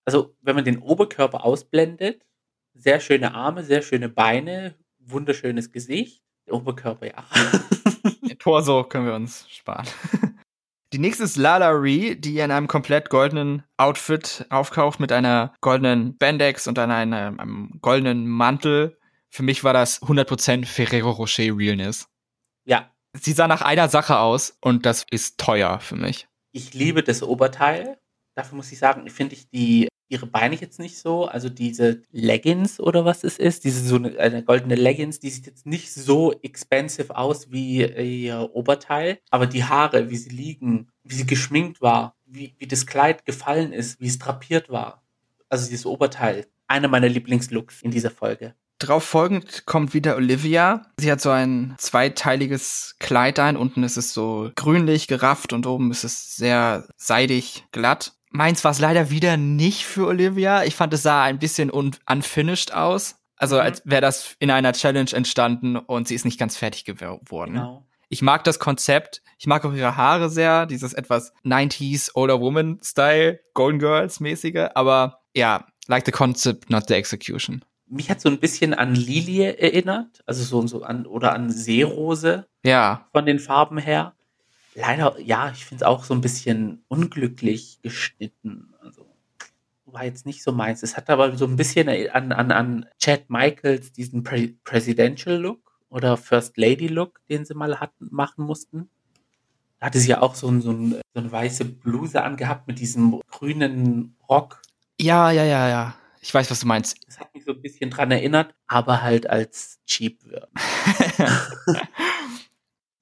Also wenn man den Oberkörper ausblendet, sehr schöne Arme, sehr schöne Beine, wunderschönes Gesicht. Der Oberkörper, ja. *laughs* Torso können wir uns sparen. *laughs* Die nächste ist Lala Ree, die in einem komplett goldenen Outfit aufkauft mit einer goldenen Bandex und dann einem, einem goldenen Mantel. Für mich war das 100% Ferrero Rocher Realness. Ja, Sie sah nach einer Sache aus und das ist teuer für mich. ich liebe das Oberteil. Dafür muss ich sagen, finde ich die ihre Beine jetzt nicht so. Also diese Leggings oder was es ist, diese so eine, eine goldene Leggings, die sieht jetzt nicht so expensive aus wie ihr Oberteil. Aber die Haare, wie sie liegen, wie sie geschminkt war, wie, wie das Kleid gefallen ist, wie es drapiert war. Also dieses Oberteil. Einer meiner Lieblingslooks in dieser Folge. Drauf folgend kommt wieder Olivia. Sie hat so ein zweiteiliges Kleid ein. Unten ist es so grünlich gerafft und oben ist es sehr seidig glatt. Meins war es leider wieder nicht für Olivia. Ich fand, es sah ein bisschen un unfinished aus. Also Mhm. als wäre das in einer Challenge entstanden und sie ist nicht ganz fertig geworden. Genau. Ich mag das Konzept. Ich mag auch ihre Haare sehr. Dieses etwas 90s Older Woman Style, Golden Girls mäßige. Aber ja, like the concept, not the execution. Mich hat so ein bisschen an Lilie erinnert, also so, so an, oder an Seerose. Ja, von den Farben her. Leider, ja, ich finde es auch so ein bisschen unglücklich geschnitten. Also war jetzt nicht so meins. Es hat aber so ein bisschen an, an, an Chad Michaels diesen Pre Presidential Look oder First Lady Look, den sie mal hatten, machen mussten. Da hatte sie ja auch so, ein, so, ein, so eine weiße Bluse angehabt mit diesem grünen Rock. ja, ja, ja, ja. Ich weiß, was du meinst. Das hat mich so ein bisschen dran erinnert, aber halt als cheap. *laughs*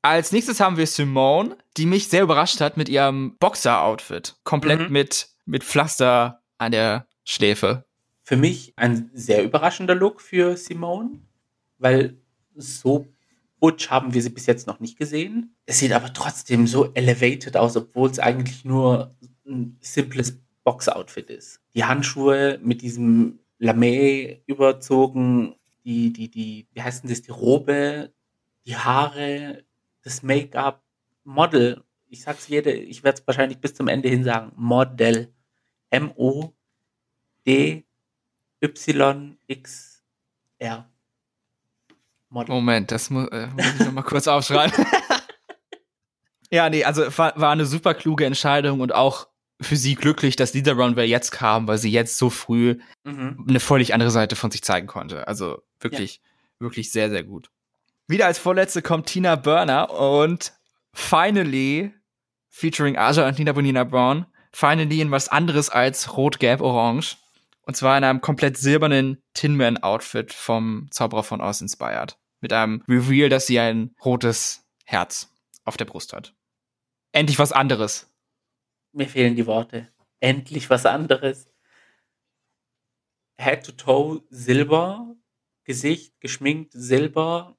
Als nächstes haben wir Simone, die mich sehr überrascht hat mit ihrem Boxer-Outfit. Komplett Mhm. mit, mit Pflaster an der Schläfe. Für mich ein sehr überraschender Look für Simone, weil so butch haben wir sie bis jetzt noch nicht gesehen. Es sieht aber trotzdem so elevated aus, obwohl es eigentlich nur ein simples Box-Outfit ist. Die Handschuhe mit diesem Lamé überzogen, die, die, die, wie heißt denn das, die Robe, die Haare, das Make-up, Model. Ich sag's jede, ich werde es wahrscheinlich bis zum Ende hin sagen. Model. M-O-D YXR. Model. Moment, das mu äh, muss ich noch mal kurz aufschreiben. *laughs* ja, nee, also war, war eine super kluge Entscheidung und auch für sie glücklich, dass dieser Runway jetzt kam, weil sie jetzt so früh Mhm. eine völlig andere Seite von sich zeigen konnte. Also wirklich, wirklich sehr, sehr gut. Wieder als vorletzte kommt Tina Burner und finally, featuring Aja und Nina Bonina Brown, finally in was anderes als Rot, Gelb, Orange. Und zwar in einem komplett silbernen Tin Man Outfit vom Zauberer von Oz inspired. Mit einem Reveal, dass sie ein rotes Herz auf der Brust hat. endlich was anderes. Mir fehlen die Worte. Endlich was anderes. Head to toe Silber, Gesicht geschminkt Silber.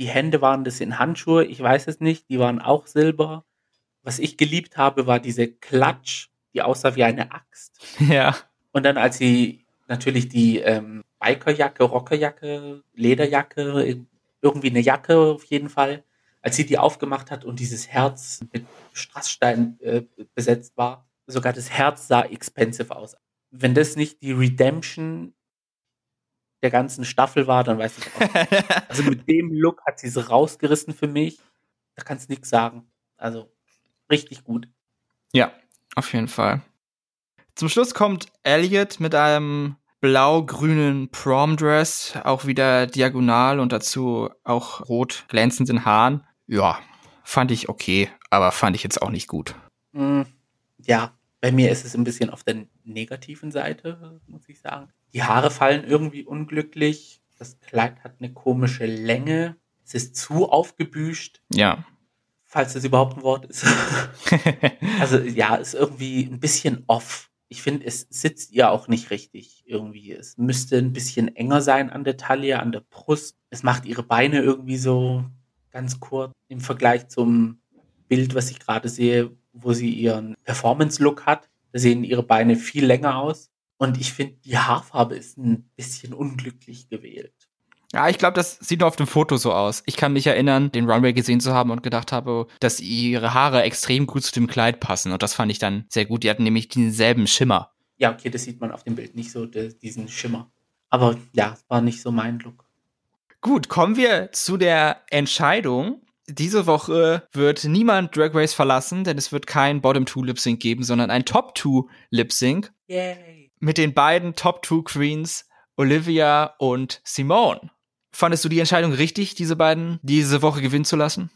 Die Hände waren das in Handschuhe, ich weiß es nicht, die waren auch Silber. Was ich geliebt habe, war diese Klatsch, die aussah wie eine Axt. *laughs* Ja. Und dann, als sie natürlich die ähm, Bikerjacke, Rockerjacke, Lederjacke, irgendwie eine Jacke auf jeden Fall, als sie die aufgemacht hat und dieses Herz mit Strassstein äh, besetzt war, sogar das Herz sah expensive aus. Wenn das nicht die Redemption der ganzen Staffel war, dann weiß ich auch. *laughs* Also mit dem Look hat sie es rausgerissen für mich. Da kannst du nichts sagen. Also richtig gut. Ja, auf jeden Fall. Zum Schluss kommt Elliot mit einem blau-grünen Prom-Dress, auch wieder diagonal und dazu auch rot glänzenden Haaren. Ja, fand ich okay, aber fand ich jetzt auch nicht gut. Mm, ja, bei mir ist es ein bisschen auf der negativen Seite, muss ich sagen. Die Haare fallen irgendwie unglücklich. Das Kleid hat eine komische Länge. Es ist zu aufgebüscht. Ja. Falls das überhaupt ein Wort ist. *laughs* also ja, ist irgendwie ein bisschen off ich finde, es sitzt ihr auch nicht richtig irgendwie. Es müsste ein bisschen enger sein an der Taille, an der Brust. Es macht ihre Beine irgendwie so ganz kurz im Vergleich zum Bild, was ich gerade sehe, wo sie ihren Performance-Look hat. Da sehen ihre Beine viel länger aus. Und ich finde, die Haarfarbe ist ein bisschen unglücklich gewählt. Ja, ich glaube, das sieht nur auf dem Foto so aus. Ich kann mich erinnern, den Runway gesehen zu haben und gedacht habe, dass ihre Haare extrem gut zu dem Kleid passen. Und das fand ich dann sehr gut. Die hatten nämlich denselben Schimmer. Ja, okay, das sieht man auf dem Bild nicht so, diesen Schimmer. Aber ja, es war nicht so mein Look. Gut, kommen wir zu der Entscheidung. Diese Woche wird niemand Drag Race verlassen, denn es wird kein Bottom 2 Lip Sync geben, sondern ein Top 2 Lip Sync. Yay. Mit den beiden Top 2 Queens Olivia und Simone. Fandest du die Entscheidung richtig, diese beiden diese Woche gewinnen zu lassen?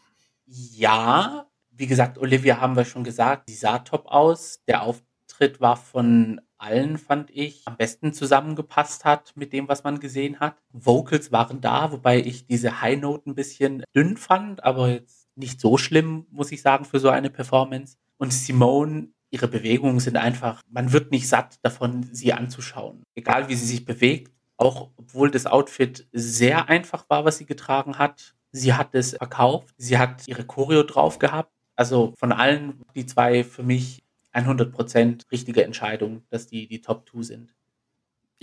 Ja, wie gesagt, Olivia haben wir schon gesagt, sie sah top aus. Der Auftritt war von allen, fand ich, am besten zusammengepasst hat mit dem, was man gesehen hat. Vocals waren da, wobei ich diese High Note ein bisschen dünn fand, aber jetzt nicht so schlimm, muss ich sagen, für so eine Performance. Und Simone, ihre Bewegungen sind einfach, man wird nicht satt davon, sie anzuschauen. Egal wie sie sich bewegt, auch obwohl das Outfit sehr einfach war, was sie getragen hat. Sie hat es verkauft. Sie hat ihre Choreo drauf gehabt. Also von allen die zwei für mich 100% richtige Entscheidung, dass die die Top 2 sind.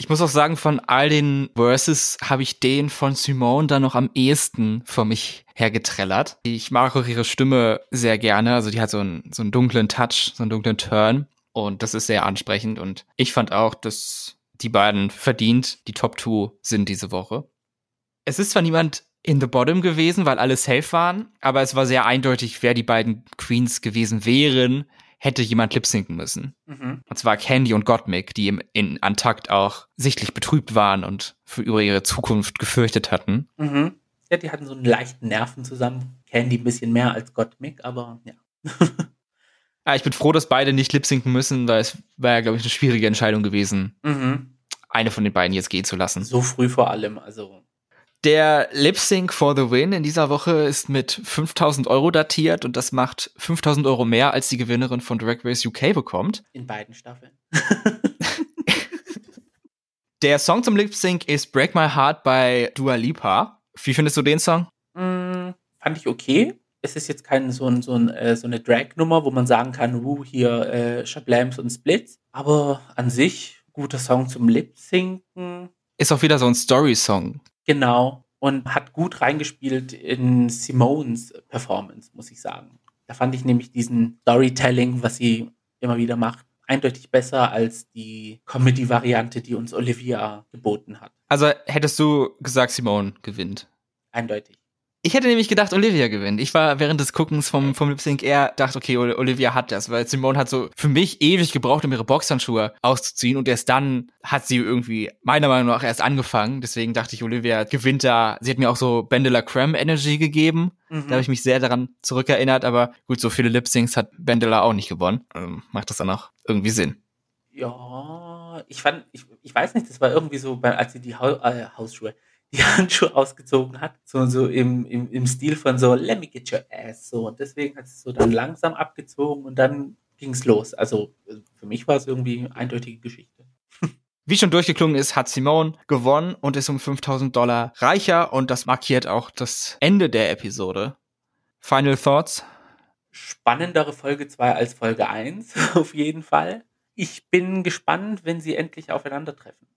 Ich muss auch sagen, von all den Verses habe ich den von Simone dann noch am ehesten vor mich hergetrellert. Ich mag auch ihre Stimme sehr gerne. Also die hat so einen, so einen dunklen Touch, so einen dunklen Turn. Und das ist sehr ansprechend. Und ich fand auch, dass die beiden verdient die Top 2 sind diese Woche. Es ist zwar niemand in the bottom gewesen, weil alle safe waren, aber es war sehr eindeutig, wer die beiden Queens gewesen wären, hätte jemand lipsinken müssen. Mhm. Und zwar Candy und Gottmik, die im, in Antakt auch sichtlich betrübt waren und für über ihre Zukunft gefürchtet hatten. Mhm. Ja, die hatten so einen leichten Nerven zusammen. Candy ein bisschen mehr als Gottmik, aber ja. Ja, *laughs* ich bin froh, dass beide nicht lipsinken müssen, weil es war ja, glaube ich, eine schwierige Entscheidung gewesen, mhm. eine von den beiden jetzt gehen zu lassen. So früh vor allem, also. Der Lip Sync for the Win in dieser Woche ist mit 5000 Euro datiert und das macht 5000 Euro mehr, als die Gewinnerin von Drag Race UK bekommt. In beiden Staffeln. *laughs* Der Song zum Lip Sync ist Break My Heart bei Dua Lipa. Wie findest du den Song? Mm, fand ich okay es ist jetzt kein so, ein, so, ein, äh, so eine Drag-Nummer, wo man sagen kann, wuh, hier äh, Shablams und Splits. Aber an sich guter Song zum Lip-Sinken. Ist auch wieder so ein Story-Song. Genau. Und hat gut reingespielt in Simones Performance, muss ich sagen. Da fand ich nämlich diesen Storytelling, was sie immer wieder macht, eindeutig besser als die Comedy-Variante, die uns Olivia geboten hat. Also hättest du gesagt, Simone gewinnt? Eindeutig. Ich hätte nämlich gedacht, Olivia gewinnt. Ich war während des Guckens vom, vom Lip Sync eher dachte, okay, Olivia hat das, weil Simone hat so für mich ewig gebraucht, um ihre Boxhandschuhe auszuziehen und erst dann hat sie irgendwie meiner Meinung nach erst angefangen. Deswegen dachte ich, Olivia gewinnt da. Sie hat mir auch so Bendela Creme Energy gegeben. Mhm. Da habe ich mich sehr daran zurückerinnert, aber gut, so viele Lip Syncs hat Bendela auch nicht gewonnen. Also macht das dann auch irgendwie Sinn. Ja, ich fand, ich, ich weiß nicht, das war irgendwie so, als sie die ha äh, Hausschuhe, die *laughs* Handschuhe ausgezogen hat, so, so im, im, im Stil von so, let me get your ass, so. Und deswegen hat es so dann langsam abgezogen und dann ging es los. Also für mich war es irgendwie eine eindeutige Geschichte. Wie schon durchgeklungen ist, hat Simone gewonnen und ist um 5000 Dollar reicher und das markiert auch das Ende der Episode. Final Thoughts? Spannendere Folge 2 als Folge 1, *laughs* auf jeden Fall. Ich bin gespannt, wenn sie endlich aufeinandertreffen.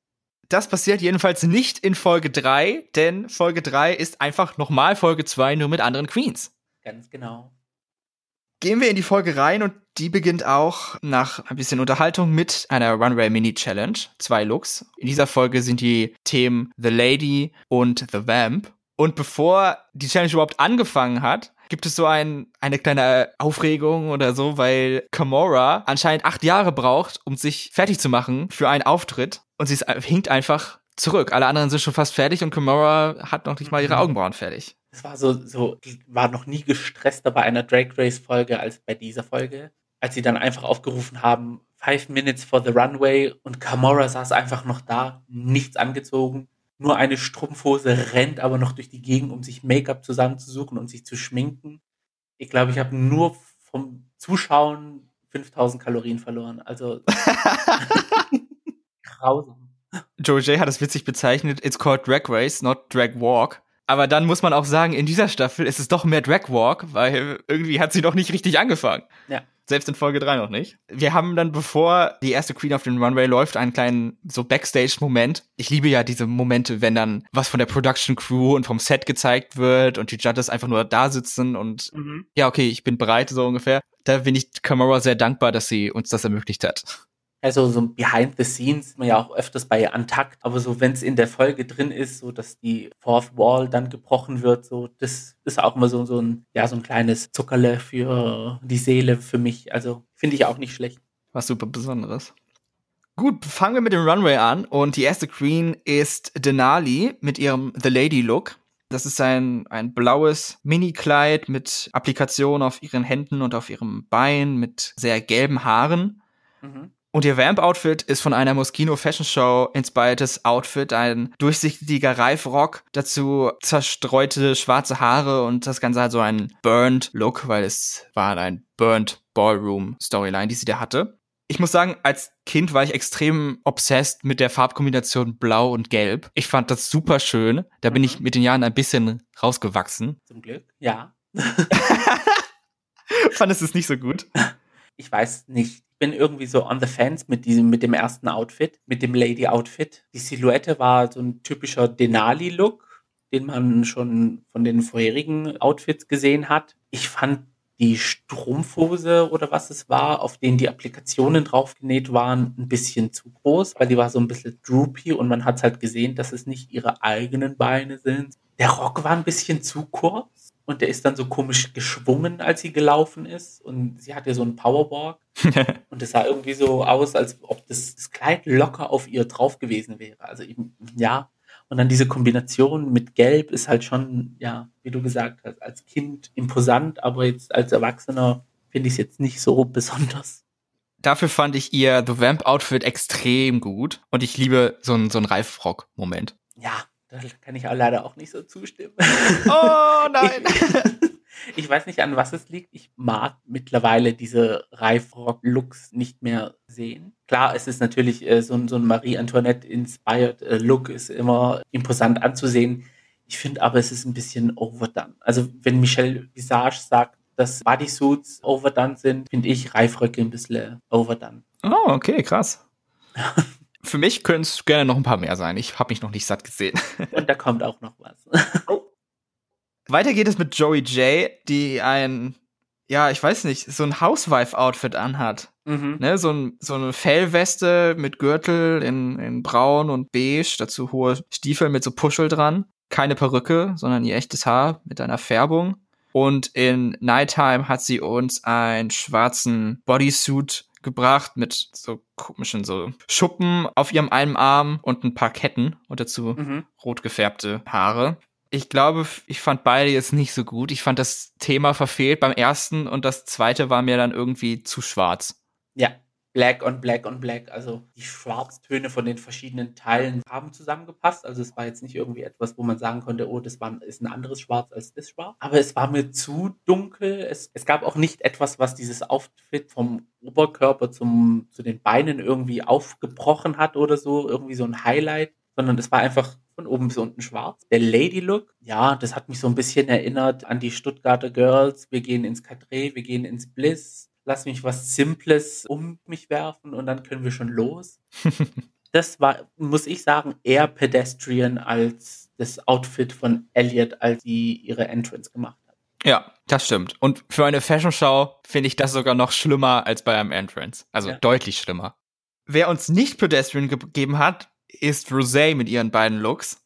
Das passiert jedenfalls nicht in Folge 3, denn Folge 3 ist einfach nochmal Folge 2, nur mit anderen Queens. Ganz genau. Gehen wir in die Folge rein und die beginnt auch nach ein bisschen Unterhaltung mit einer Runway Mini Challenge. Zwei Looks. In dieser Folge sind die Themen The Lady und The Vamp. Und bevor die Challenge überhaupt angefangen hat, gibt es so ein, eine kleine Aufregung oder so, weil Kamora anscheinend acht Jahre braucht, um sich fertig zu machen für einen Auftritt. Und sie ist, hinkt einfach zurück. Alle anderen sind schon fast fertig und Kamora hat noch nicht mal ihre mhm. Augenbrauen fertig. Es war so, so, war noch nie gestresster bei einer Drag Race Folge als bei dieser Folge. Als sie dann einfach aufgerufen haben, Five Minutes for the Runway und Kamora saß einfach noch da, nichts angezogen, nur eine Strumpfhose, rennt aber noch durch die Gegend, um sich Make-up zusammenzusuchen und sich zu schminken. Ich glaube, ich habe nur vom Zuschauen 5000 Kalorien verloren. Also *laughs* *laughs* grausam. Joe J hat es witzig bezeichnet, it's called Drag Race, not Drag Walk. Aber dann muss man auch sagen, in dieser Staffel ist es doch mehr Drag Walk, weil irgendwie hat sie doch nicht richtig angefangen. Ja. Selbst in Folge 3 noch nicht. Wir haben dann, bevor die erste Queen auf den Runway läuft, einen kleinen so Backstage-Moment. Ich liebe ja diese Momente, wenn dann was von der Production Crew und vom Set gezeigt wird und die Judges einfach nur da sitzen und mhm. ja, okay, ich bin bereit, so ungefähr. Da bin ich Kamara sehr dankbar, dass sie uns das ermöglicht hat. Also so Behind the Scenes, man ja auch öfters bei Antakt, aber so wenn es in der Folge drin ist, so dass die Fourth Wall dann gebrochen wird, so das ist auch immer so, so ein, ja, so ein kleines Zuckerle für die Seele für mich. Also finde ich auch nicht schlecht. Was super Besonderes. Gut, fangen wir mit dem Runway an und die erste Queen ist Denali mit ihrem The Lady Look. Das ist ein, ein blaues Mini-Kleid mit Applikation auf ihren Händen und auf ihrem Bein mit sehr gelben Haaren. Mhm. Und ihr Vamp-Outfit ist von einer Moschino Fashion Show inspiriertes Outfit, ein durchsichtiger Reifrock, dazu zerstreute schwarze Haare und das Ganze hat so einen Burned Look, weil es war ein Burned Ballroom Storyline, die sie da hatte. Ich muss sagen, als Kind war ich extrem obsessed mit der Farbkombination Blau und Gelb. Ich fand das super schön. Da bin ich mhm. mit den Jahren ein bisschen rausgewachsen. Zum Glück, ja. *laughs* Fandest du es nicht so gut? Ich weiß nicht bin irgendwie so on the fence mit diesem, mit dem ersten Outfit, mit dem Lady-Outfit. Die Silhouette war so ein typischer Denali-Look, den man schon von den vorherigen Outfits gesehen hat. Ich fand die Strumpfhose oder was es war, auf denen die Applikationen draufgenäht waren, ein bisschen zu groß, weil die war so ein bisschen droopy und man hat halt gesehen, dass es nicht ihre eigenen Beine sind. Der Rock war ein bisschen zu kurz und der ist dann so komisch geschwungen, als sie gelaufen ist. Und sie hatte so einen Powerwalk. *laughs* und es sah irgendwie so aus, als ob das, das, Kleid locker auf ihr drauf gewesen wäre. Also eben, ja. Und dann diese Kombination mit Gelb ist halt schon, ja, wie du gesagt hast, als Kind imposant, aber jetzt als Erwachsener finde ich es jetzt nicht so besonders. Dafür fand ich ihr The Vamp Outfit extrem gut. Und ich liebe so einen, so einen Reifrock-Moment. Ja, da kann ich auch leider auch nicht so zustimmen. *laughs* Oh nein! Ich, *laughs* ich weiß nicht, an was es liegt. Ich mag mittlerweile diese Reifrock-Looks nicht mehr sehen. Klar, es ist natürlich äh, so, so ein Marie-Antoinette-inspired äh, Look, ist immer imposant anzusehen. Ich finde aber, es ist ein bisschen overdone. Also, wenn Michelle Visage sagt, dass Bodysuits overdone sind, finde ich Reifröcke ein bisschen overdone. Oh, okay, krass. *laughs* Für mich können es gerne noch ein paar mehr sein. Ich habe mich noch nicht satt gesehen. *laughs* Und da kommt auch noch was. Oh. Weiter geht es mit Joey J, die ein, ja, ich weiß nicht, so ein Housewife-Outfit anhat. Mhm. Ne, so, ein, so eine Fellweste mit Gürtel in, in braun und beige, dazu hohe Stiefel mit so Puschel dran. Keine Perücke, sondern ihr echtes Haar mit einer Färbung. Und in Nighttime hat sie uns einen schwarzen Bodysuit gebracht mit so komischen so Schuppen auf ihrem einen Arm und ein paar Ketten und dazu mhm. rot gefärbte Haare. Ich glaube, ich fand beide jetzt nicht so gut. Ich fand das Thema verfehlt beim ersten und das zweite war mir dann irgendwie zu schwarz. Ja, Black on Black on Black. Also die Schwarztöne von den verschiedenen Teilen haben zusammengepasst. Also es war jetzt nicht irgendwie etwas, wo man sagen konnte, oh, das war, ist ein anderes Schwarz als das Schwarz. Aber es war mir zu dunkel. Es, es gab auch nicht etwas, was dieses Outfit vom Oberkörper zum, zu den Beinen irgendwie aufgebrochen hat oder so. Irgendwie so ein Highlight. Sondern es war einfach von oben bis unten schwarz. Der Lady Look, ja, das hat mich so ein bisschen erinnert an die Stuttgarter Girls. Wir gehen ins Cadre, wir gehen ins Bliss. Lass mich was Simples um mich werfen und dann können wir schon los. *laughs* das war, muss ich sagen, eher pedestrian als das Outfit von Elliot, als sie ihre Entrance gemacht hat. Ja, das stimmt. Und für eine Fashion Show finde ich das sogar noch schlimmer als bei einem Entrance. Also ja. deutlich schlimmer. Wer uns nicht pedestrian gegeben hat, ist Rosé mit ihren beiden Looks.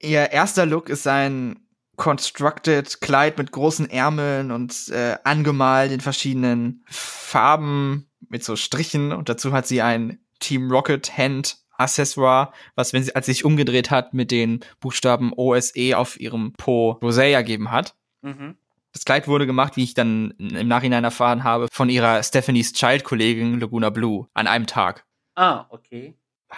Ihr erster Look ist ein constructed Kleid mit großen Ärmeln und äh, angemalt in verschiedenen Farben mit so Strichen und dazu hat sie ein Team Rocket Hand Accessoire, was wenn sie als sie sich umgedreht hat mit den Buchstaben OSE auf ihrem Po Rosé ergeben hat. Mhm. Das Kleid wurde gemacht, wie ich dann im Nachhinein erfahren habe, von ihrer Stephanie's Child Kollegin Laguna Blue an einem Tag. Ah, okay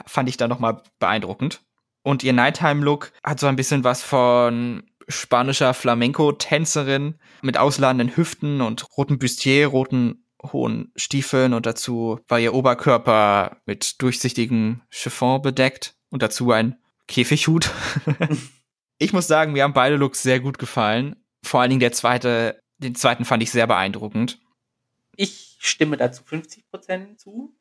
fand ich da nochmal beeindruckend. Und ihr Nighttime-Look hat so ein bisschen was von spanischer Flamenco-Tänzerin mit ausladenden Hüften und roten Bustier, roten hohen Stiefeln und dazu war ihr Oberkörper mit durchsichtigem Chiffon bedeckt und dazu ein Käfighut. *laughs* ich muss sagen, mir haben beide Looks sehr gut gefallen. Vor allen Dingen der zweite, den zweiten fand ich sehr beeindruckend. Ich stimme dazu 50% zu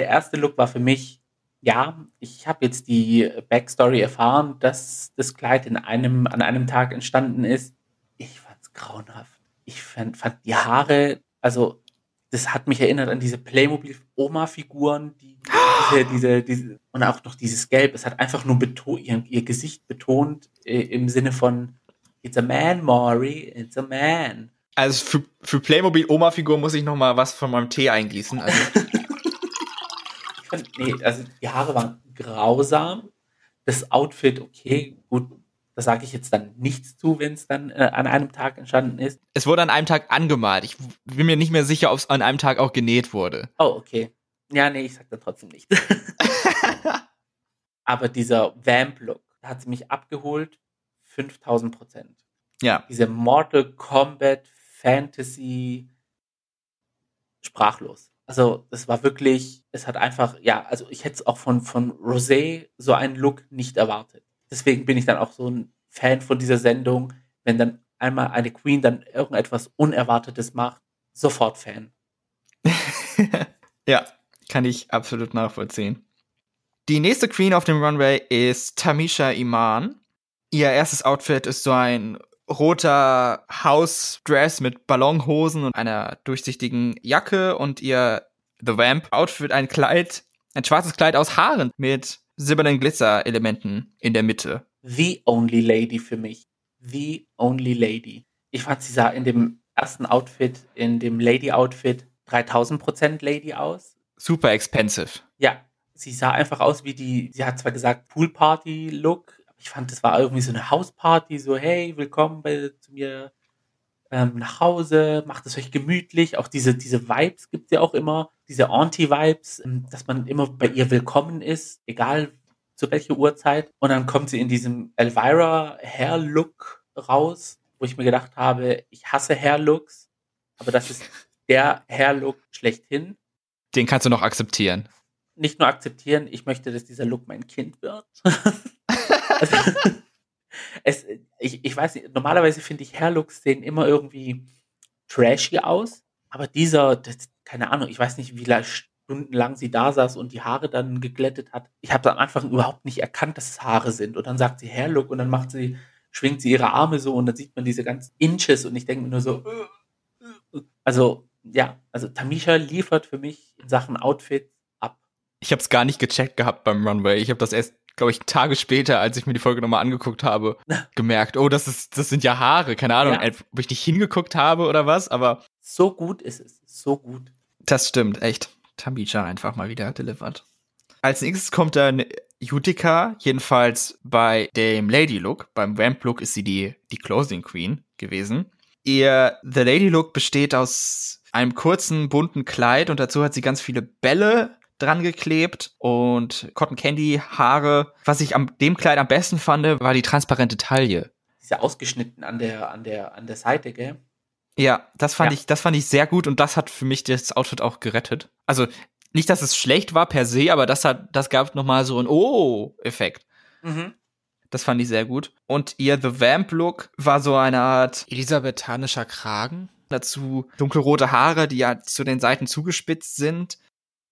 der erste Look war für mich, ja, ich habe jetzt die Backstory erfahren, dass das Kleid in einem, an einem Tag entstanden ist. Ich fand es grauenhaft. Ich fand, fand die Haare, also das hat mich erinnert an diese Playmobil-Oma-Figuren, die *gasps* diese, diese, diese, und auch noch dieses Gelb. Es hat einfach nur ihr, ihr Gesicht betont äh, im Sinne von It's a man, Maury, it's a man. Also für, für Playmobil-Oma-Figur muss ich noch mal was von meinem Tee eingießen. Also *laughs* nee, also die Haare waren grausam. Das Outfit, okay, gut, da sage ich jetzt dann nichts zu, wenn es dann äh, an einem Tag entstanden ist. Es wurde an einem Tag angemalt. Ich bin mir nicht mehr sicher, ob es an einem Tag auch genäht wurde. Oh, okay. Ja, nee, ich sag da trotzdem nichts. *laughs* Aber dieser Vamp-Look hat mich abgeholt. 5000 Prozent. Ja. Diese Mortal Kombat Fantasy sprachlos. Also es war wirklich, es hat einfach, ja, also ich hätte es auch von, von Rosé so einen Look nicht erwartet. Deswegen bin ich dann auch so ein Fan von dieser Sendung, wenn dann einmal eine Queen dann irgendetwas Unerwartetes macht, sofort Fan. *laughs* ja, kann ich absolut nachvollziehen. Die nächste Queen auf dem Runway ist Tamisha Iman. Ihr erstes Outfit ist so ein roter House-Dress mit Ballonhosen und einer durchsichtigen Jacke und ihr The Vamp-Outfit ein Kleid, ein schwarzes Kleid aus Haaren mit silbernen Glitzer-Elementen in der Mitte. The Only Lady für mich. The Only Lady. Ich fand, sie sah in dem ersten Outfit, in dem Lady-Outfit 3000% Lady aus. Super expensive. Ja, sie sah einfach aus wie die, sie hat zwar gesagt Pool-Party-Look, ich fand, das war irgendwie so eine Hausparty, so, hey, willkommen bei, zu mir ähm, nach Hause, macht es euch gemütlich. Auch diese, diese Vibes gibt es ja auch immer, diese Auntie-Vibes, ähm, dass man immer bei ihr willkommen ist, egal zu welcher Uhrzeit. Und dann kommt sie in diesem Elvira Hair-Look raus, wo ich mir gedacht habe, ich hasse Hair-Looks, aber das ist der Hair-Look schlechthin. Den kannst du noch akzeptieren. Nicht nur akzeptieren, ich möchte, dass dieser Look mein Kind wird. *laughs* Also, *laughs* es, ich, ich weiß nicht, normalerweise finde ich Hairlooks sehen immer irgendwie trashy aus, aber dieser, das, keine Ahnung, ich weiß nicht, wie stundenlang sie da saß und die Haare dann geglättet hat. Ich habe am Anfang überhaupt nicht erkannt, dass es Haare sind. Und dann sagt sie Hairlook und dann macht sie, schwingt sie ihre Arme so und dann sieht man diese ganzen Inches und ich denke mir nur so, also ja, also Tamisha liefert für mich in Sachen Outfit ab. Ich habe es gar nicht gecheckt gehabt beim Runway. Ich habe das erst glaube ich, Tage später, als ich mir die Folge nochmal angeguckt habe, *laughs* gemerkt, oh, das ist, das sind ja Haare. Keine Ahnung, ja. ob ich nicht hingeguckt habe oder was, aber. So gut ist es. So gut. Das stimmt, echt. Tamisha einfach mal wieder delivered. Als nächstes kommt dann Utica, jedenfalls bei dem Lady Look. Beim Vamp Look ist sie die, die Closing Queen gewesen. Ihr The Lady Look besteht aus einem kurzen, bunten Kleid und dazu hat sie ganz viele Bälle dran geklebt und Cotton Candy Haare. Was ich am dem Kleid am besten fand, war die transparente Taille. Diese ausgeschnitten an der, an der, an der Seite, gell? Ja, das fand Ja. ich, das fand ich sehr gut und das hat für mich das Outfit auch gerettet. Also nicht, dass es schlecht war per se, aber das hat, das gab noch mal so einen Oh-Effekt. Mhm. Das fand ich sehr gut. Und ihr The Vamp Look war so eine Art Elisabethanischer Kragen. dazu dunkelrote Haare, die ja zu den Seiten zugespitzt sind.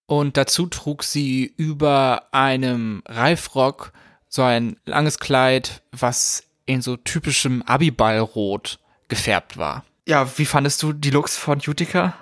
Und dazu trug sie über einem Reifrock so ein langes Kleid, was in so typischem Abiballrot gefärbt war. Ja, wie fandest du die Looks von Utica?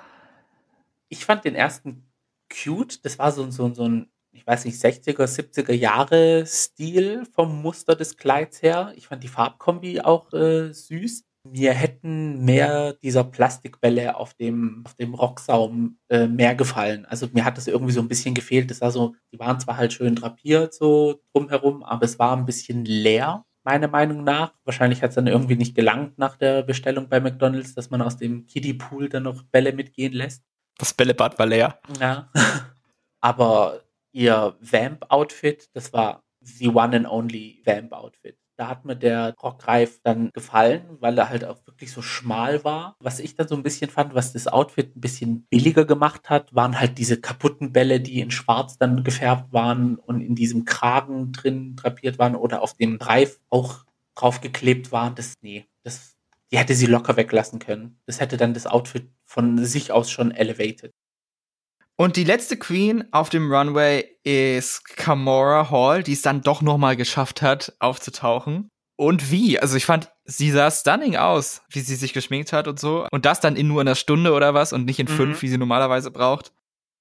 Ich fand den ersten cute. Das war so, so, so ein, ich weiß nicht, 60er, 70er Jahre Stil vom Muster des Kleids her. Ich fand die Farbkombi auch äh, süß. Mir hätten mehr dieser Plastikbälle auf dem, auf dem Rocksaum äh, mehr gefallen. Also mir hat das irgendwie so ein bisschen gefehlt. Das war so, die waren zwar halt schön drapiert so drumherum, aber es war ein bisschen leer, meiner Meinung nach. Wahrscheinlich hat es dann irgendwie nicht gelangt nach der Bestellung bei McDonalds, dass man aus dem Kiddie Pool dann noch Bälle mitgehen lässt. Das Bällebad war leer. Ja. *laughs* Aber ihr Vamp-Outfit, das war the one and only Vamp-Outfit. Da hat mir der Rockreif dann gefallen, weil er halt auch wirklich so schmal war. Was ich dann so ein bisschen fand, was das Outfit ein bisschen billiger gemacht hat, waren halt diese kaputten Bälle, die in schwarz dann gefärbt waren und in diesem Kragen drin drapiert waren oder auf dem Reif auch draufgeklebt waren. Das, nee, das, die hätte sie locker weglassen können. Das hätte dann das Outfit von sich aus schon elevated. Und die letzte Queen auf dem Runway ist Kamora Hall, die es dann doch noch mal geschafft hat, aufzutauchen. Und wie? Also ich fand, sie sah stunning aus, wie sie sich geschminkt hat und so. Und das dann in nur einer Stunde oder was und nicht in Mhm. fünf, wie sie normalerweise braucht.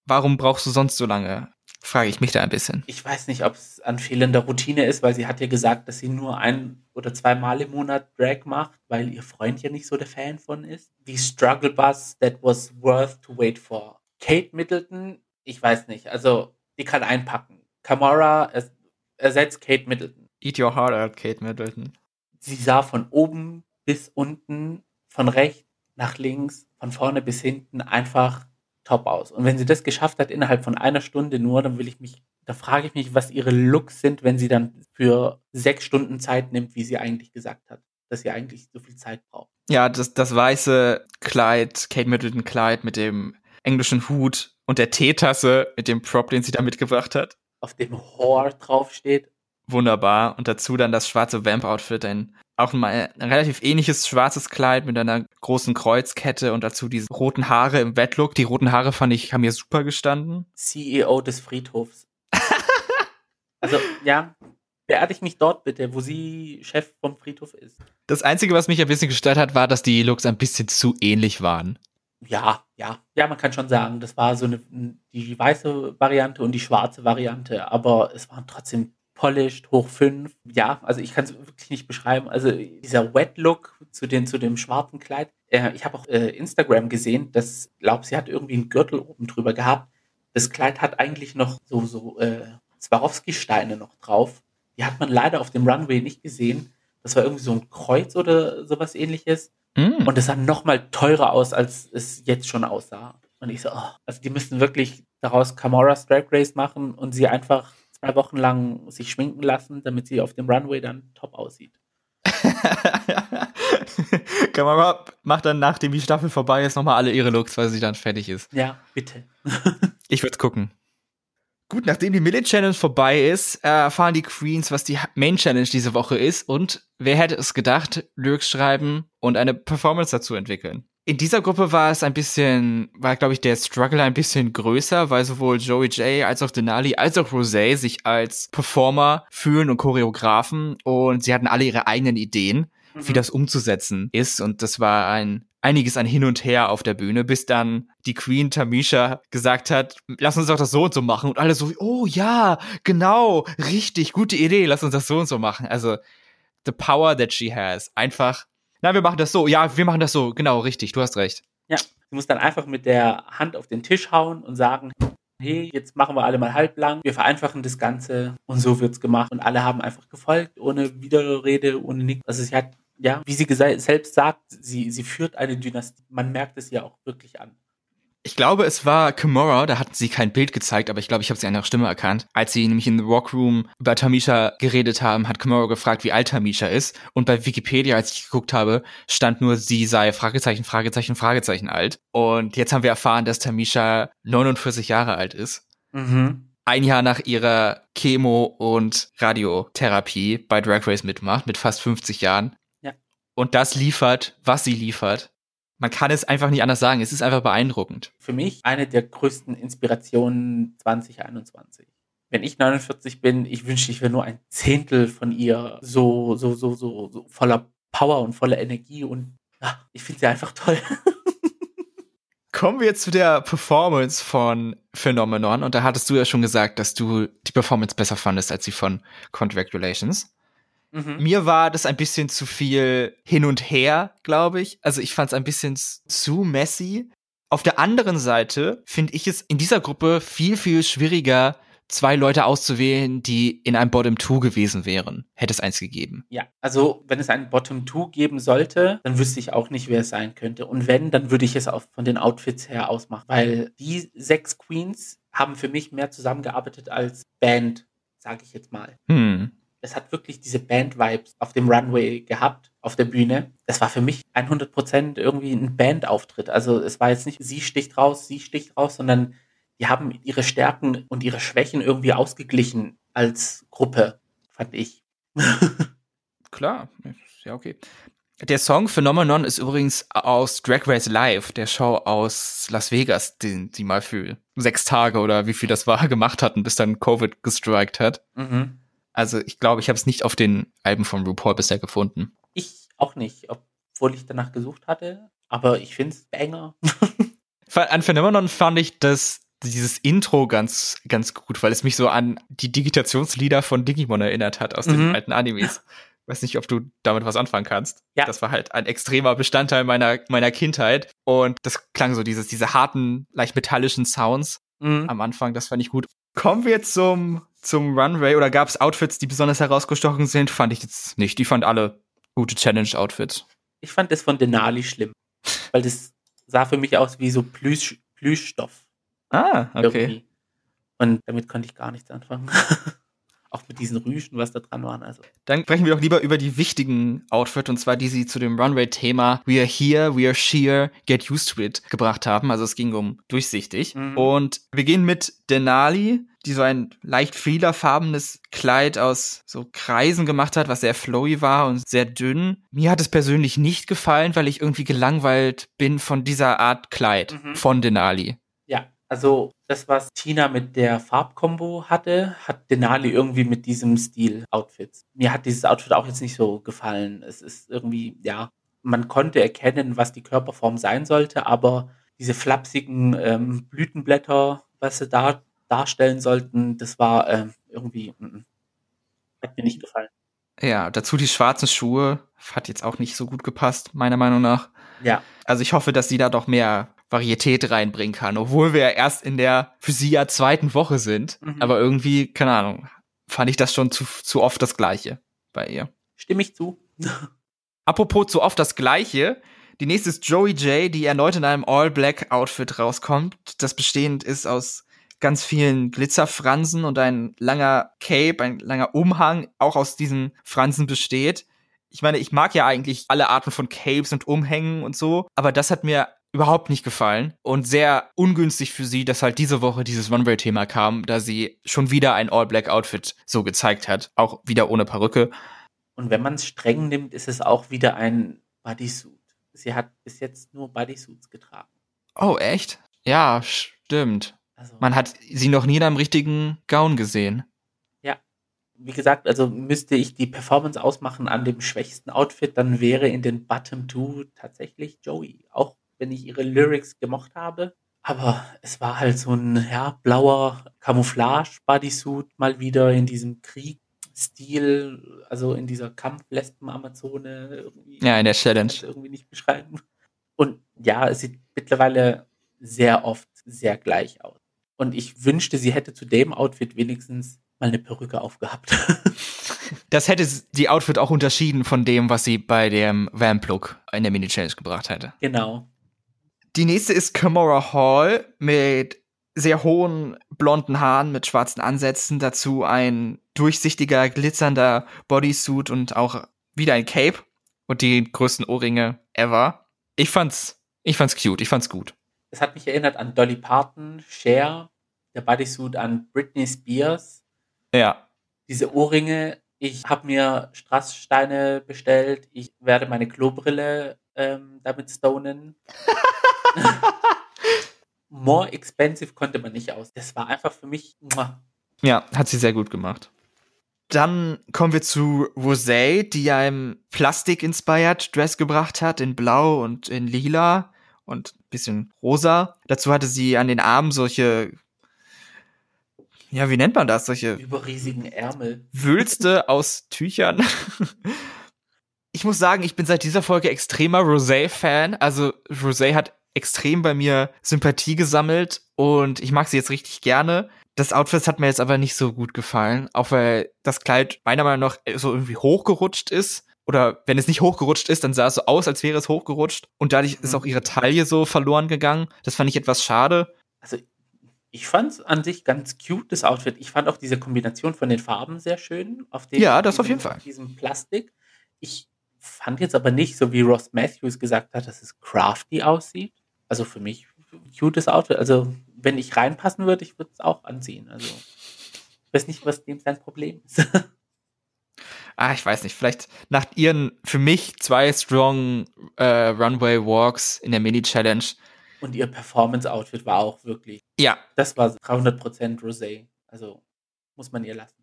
Warum brauchst du sonst so lange? Frage ich mich da ein bisschen. Ich weiß nicht, ob es an fehlender Routine ist, weil sie hat ja gesagt, dass sie nur ein oder zweimal im Monat Drag macht, weil ihr Freund ja nicht so der Fan von ist. Die Struggle Bus that was worth to wait for. Kate Middleton, ich weiß nicht, also die kann einpacken. Kamara ers ersetzt Kate Middleton. Eat your heart out, Kate Middleton. Sie sah von oben bis unten, von rechts nach links, von vorne bis hinten einfach top aus. Und wenn sie das geschafft hat innerhalb von einer Stunde nur, dann will ich mich, da frage ich mich, was ihre Looks sind, wenn sie dann für sechs Stunden Zeit nimmt, wie sie eigentlich gesagt hat, dass sie eigentlich so viel Zeit braucht. Ja, das, das weiße Kleid, Kate Middleton Kleid mit dem englischen Hut und der Teetasse mit dem Prop, den sie da mitgebracht hat. Auf dem Whore draufsteht. Wunderbar. Und dazu dann das schwarze Vamp-Outfit, ein auch mal ein relativ ähnliches schwarzes Kleid mit einer großen Kreuzkette und dazu diese roten Haare im Wetlook. Die roten Haare fand ich, haben mir super gestanden. CEO des Friedhofs. *laughs* also, ja, beerdig mich dort bitte, wo sie Chef vom Friedhof ist. Das Einzige, was mich ein bisschen gestört hat, war, dass die Looks ein bisschen zu ähnlich waren. Ja, ja, ja, man kann schon sagen, das war so eine die weiße Variante und die schwarze Variante, aber es waren trotzdem polished hoch fünf. Ja, also ich kann es wirklich nicht beschreiben. Also dieser Wet Look zu den zu dem schwarzen Kleid. Äh, ich habe auch äh, Instagram gesehen, das glaube sie hat irgendwie einen Gürtel oben drüber gehabt. Das Kleid hat eigentlich noch so so äh, Swarovski-Steine noch drauf. Die hat man leider auf dem Runway nicht gesehen. Das war irgendwie so ein Kreuz oder sowas ähnliches. Mm. Und es sah noch mal teurer aus, als es jetzt schon aussah. Und ich so, oh, also die müssten wirklich daraus Camora's Drag Race machen und sie einfach zwei Wochen lang sich schminken lassen, damit sie auf dem Runway dann top aussieht. *laughs* Kamera macht dann, nachdem die Staffel vorbei ist, nochmal alle ihre Looks, weil sie dann fertig ist. Ja, bitte. *laughs* Ich würde gucken. Gut, nachdem die Millet Challenge vorbei ist, äh, erfahren die Queens, was die Main Challenge diese Woche ist und wer hätte es gedacht, Lyrics schreiben und eine Performance dazu entwickeln. In dieser Gruppe war es ein bisschen, war glaube ich der Struggle ein bisschen größer, weil sowohl Joey J als auch Denali als auch Rosé sich als Performer fühlen und Choreografen und sie hatten alle ihre eigenen Ideen, wie das umzusetzen ist und das war ein einiges an hin und her auf der Bühne, bis dann die Queen Tamisha gesagt hat, lass uns doch das so und so machen und alle so, oh ja, genau, richtig, gute Idee, lass uns das so und so machen. Also the power that she has, einfach, na, wir machen das so, ja, wir machen das so, genau, richtig, du hast recht. Ja, sie muss dann einfach mit der Hand auf den Tisch hauen und sagen, hey, jetzt machen wir alle mal halblang, wir vereinfachen das Ganze und so wird's gemacht. Und alle haben einfach gefolgt, ohne Widerrede, ohne nichts. Also sie hat, ja, wie sie selbst sagt, sie, sie führt eine Dynastie. Man merkt es ja auch wirklich an. Ich glaube, es war Kimura, da hatten sie kein Bild gezeigt, aber ich glaube, ich habe sie an ihrer Stimme erkannt. Als sie nämlich in The Rockroom über Tamisha geredet haben, hat Kimura gefragt, wie alt Tamisha ist. Und bei Wikipedia, als ich geguckt habe, stand nur, sie sei Fragezeichen, Fragezeichen, Fragezeichen alt. Und jetzt haben wir erfahren, dass Tamisha 49 Jahre alt ist. Mhm. Ein Jahr nach ihrer Chemo- und Radiotherapie bei Drag Race mitmacht, mit fast 50 Jahren. Und das liefert, was sie liefert. Man kann es einfach nicht anders sagen. Es ist einfach beeindruckend. Für mich eine der größten Inspirationen 2021. Wenn ich 49 bin, ich wünschte, ich wäre nur ein Zehntel von ihr so, so, so, so, so voller Power und voller Energie und ach, ich finde sie einfach toll. *laughs* Kommen wir zu der Performance von Phenomenon. Und da hattest du ja schon gesagt, dass du die Performance besser fandest als die von Congratulations. Mhm. Mir war das ein bisschen zu viel hin und her, glaube ich. Also ich fand es ein bisschen zu messy. Auf der anderen Seite finde ich es in dieser Gruppe viel, viel schwieriger, zwei Leute auszuwählen, die in einem Bottom 2 gewesen wären. Hätte es eins gegeben. Ja, also wenn es einen Bottom 2 geben sollte, dann wüsste ich auch nicht, wer es sein könnte. Und wenn, dann würde ich es auch von den Outfits her ausmachen. Weil die sechs Queens haben für mich mehr zusammengearbeitet als Band, sage ich jetzt mal. Hm. Es hat wirklich diese Band-Vibes auf dem Runway gehabt, auf der Bühne. Das war für mich 100% irgendwie ein Bandauftritt. Also es war jetzt nicht, sie sticht raus, sie sticht raus, sondern die haben ihre Stärken und ihre Schwächen irgendwie ausgeglichen als Gruppe, fand ich. *laughs* Klar, ja okay. Der Song Phenomenon ist übrigens aus Drag Race Live, der Show aus Las Vegas, den sie mal für sechs Tage oder wie viel das war *laughs* gemacht hatten, bis dann Covid gestrikt hat. Mhm. Also ich glaube, ich habe es nicht auf den Alben von RuPaul bisher gefunden. Ich auch nicht, obwohl ich danach gesucht hatte. Aber ich finde es Banger. *laughs* An Phenomenon fand ich das dieses Intro ganz, ganz gut, weil es mich so an die Digitationslieder von Digimon erinnert hat aus den Mhm. alten Animes. Weiß nicht, ob du damit was anfangen kannst. Ja. Das war halt ein extremer Bestandteil meiner, meiner Kindheit. Und das klang so dieses, diese harten, leicht metallischen Sounds Mhm. am Anfang. Das fand ich gut. Kommen wir zum, zum Runway oder gab es Outfits, die besonders herausgestochen sind? Fand ich jetzt nicht. Die fand alle gute Challenge-Outfits. Ich fand das von Denali schlimm. Weil das sah für mich aus wie so Plüsch, Plüschstoff. Ah, Irgendwie. Und damit konnte ich gar nichts anfangen. *laughs* Auch mit diesen Rüschen, was da dran waren. Also. Dann sprechen wir doch lieber über die wichtigen Outfits, und zwar die sie zu dem Runway-Thema We are here, we are sheer, get used to it gebracht haben. Also es ging um durchsichtig. Mhm. Und wir gehen mit Denali, die so ein leicht fiederfarbenes Kleid aus so Kreisen gemacht hat, was sehr flowy war und sehr dünn. Mir hat es persönlich nicht gefallen, weil ich irgendwie gelangweilt bin von dieser Art Kleid Mhm. von Denali. Also das, was Tina mit der Farbkombo hatte, hat Denali irgendwie mit diesem Stil Outfits. Mir hat dieses Outfit auch jetzt nicht so gefallen. Es ist irgendwie, ja, man konnte erkennen, was die Körperform sein sollte, aber diese flapsigen ähm, Blütenblätter, was sie da darstellen sollten, das war ähm, irgendwie, mm, mm. hat mir nicht gefallen. Ja, dazu die schwarzen Schuhe hat jetzt auch nicht so gut gepasst, meiner Meinung nach. Ja, Also ich hoffe, dass sie da doch mehr Varietät reinbringen kann, obwohl wir ja erst in der für sie ja zweiten Woche sind. Mhm. Aber irgendwie, keine Ahnung, fand ich das schon zu, zu oft das Gleiche bei ihr. stimme ich zu. *laughs* Apropos zu oft das Gleiche. Die nächste ist Joey J, die erneut in einem All-Black-Outfit rauskommt, das bestehend ist aus ganz vielen Glitzerfransen und ein langer Cape, ein langer Umhang, auch aus diesen Fransen besteht. Ich meine, ich mag ja eigentlich alle Arten von Capes und Umhängen und so, aber das hat mir überhaupt nicht gefallen und sehr ungünstig für sie, dass halt diese Woche dieses Runway-Thema kam, da sie schon wieder ein All-Black-Outfit so gezeigt hat, auch wieder ohne Perücke. Und wenn man es streng nimmt, ist es auch wieder ein Bodysuit. Sie hat bis jetzt nur Bodysuits getragen. Oh, echt? Ja, stimmt. Also, Man hat sie noch nie in einem richtigen Gown gesehen. wie gesagt, also müsste ich die Performance ausmachen an dem schwächsten Outfit, dann wäre in den Bottom Two tatsächlich Joey. Auch wenn ich ihre Lyrics gemocht habe. Aber es war halt so ein ja, blauer Camouflage-Bodysuit mal wieder in diesem Kriegsstil, also in dieser Kampflespen-Amazone irgendwie. Ja, in der Challenge. irgendwie nicht beschreiben. Und ja, es sieht mittlerweile sehr oft sehr gleich aus. Und ich wünschte, sie hätte zu dem Outfit wenigstens mal eine Perücke aufgehabt. *laughs* Das hätte die Outfit auch unterschieden von dem, was sie bei dem Vamp-Look in der Mini-Challenge gebracht hätte. genau. Die nächste ist Kamora Hall mit sehr hohen blonden Haaren mit schwarzen Ansätzen, dazu ein durchsichtiger, glitzernder Bodysuit und auch wieder ein Cape und die größten Ohrringe ever. Ich fand's, ich fand's cute, ich fand's gut. Es hat mich erinnert an Dolly Parton, Cher, der Bodysuit an Britney Spears. Ja. Diese Ohrringe, ich habe mir Strasssteine bestellt, ich werde meine Klobrille ähm, damit stonen. *laughs* *laughs* More expensive konnte man nicht aus. Das war einfach für mich. Muah. Ja, hat sie sehr gut gemacht. Dann kommen wir zu Rosé, die einem Plastik-inspired Dress gebracht hat, in Blau und in Lila und ein bisschen rosa. Dazu hatte sie an den Armen solche, ja, wie nennt man das? Solche überriesigen Ärmel. Wülste *laughs* aus Tüchern. ich muss sagen, ich bin seit dieser Folge extremer Rosé-Fan. Also Rosé hat extrem bei mir Sympathie gesammelt und ich mag sie jetzt richtig gerne. Das Outfit hat mir jetzt aber nicht so gut gefallen, auch weil das Kleid meiner Meinung nach so irgendwie hochgerutscht ist. Oder wenn es nicht hochgerutscht ist, dann sah es so aus, als wäre es hochgerutscht. Und dadurch ist Mhm. auch ihre Taille so verloren gegangen. Das fand ich etwas schade. Also ich fand es an sich ganz cute, das Outfit. Ich fand auch diese Kombination von den Farben sehr schön. Auf dem, Ja, das auf jeden Fall. Diesem Plastik. Ich fand jetzt aber nicht, so wie Ross Matthews gesagt hat, dass es crafty aussieht. Also für mich ein cutes Outfit. Also wenn ich reinpassen würde, ich würde es auch anziehen. Also ich weiß nicht, was dem sein Problem ist. *laughs* Ah, ich weiß nicht, vielleicht nach ihren für mich zwei strong äh, Runway Walks in der Mini-Challenge. Und ihr Performance-Outfit war auch wirklich, Ja, das war 300% Rosé. Also muss man ihr lassen.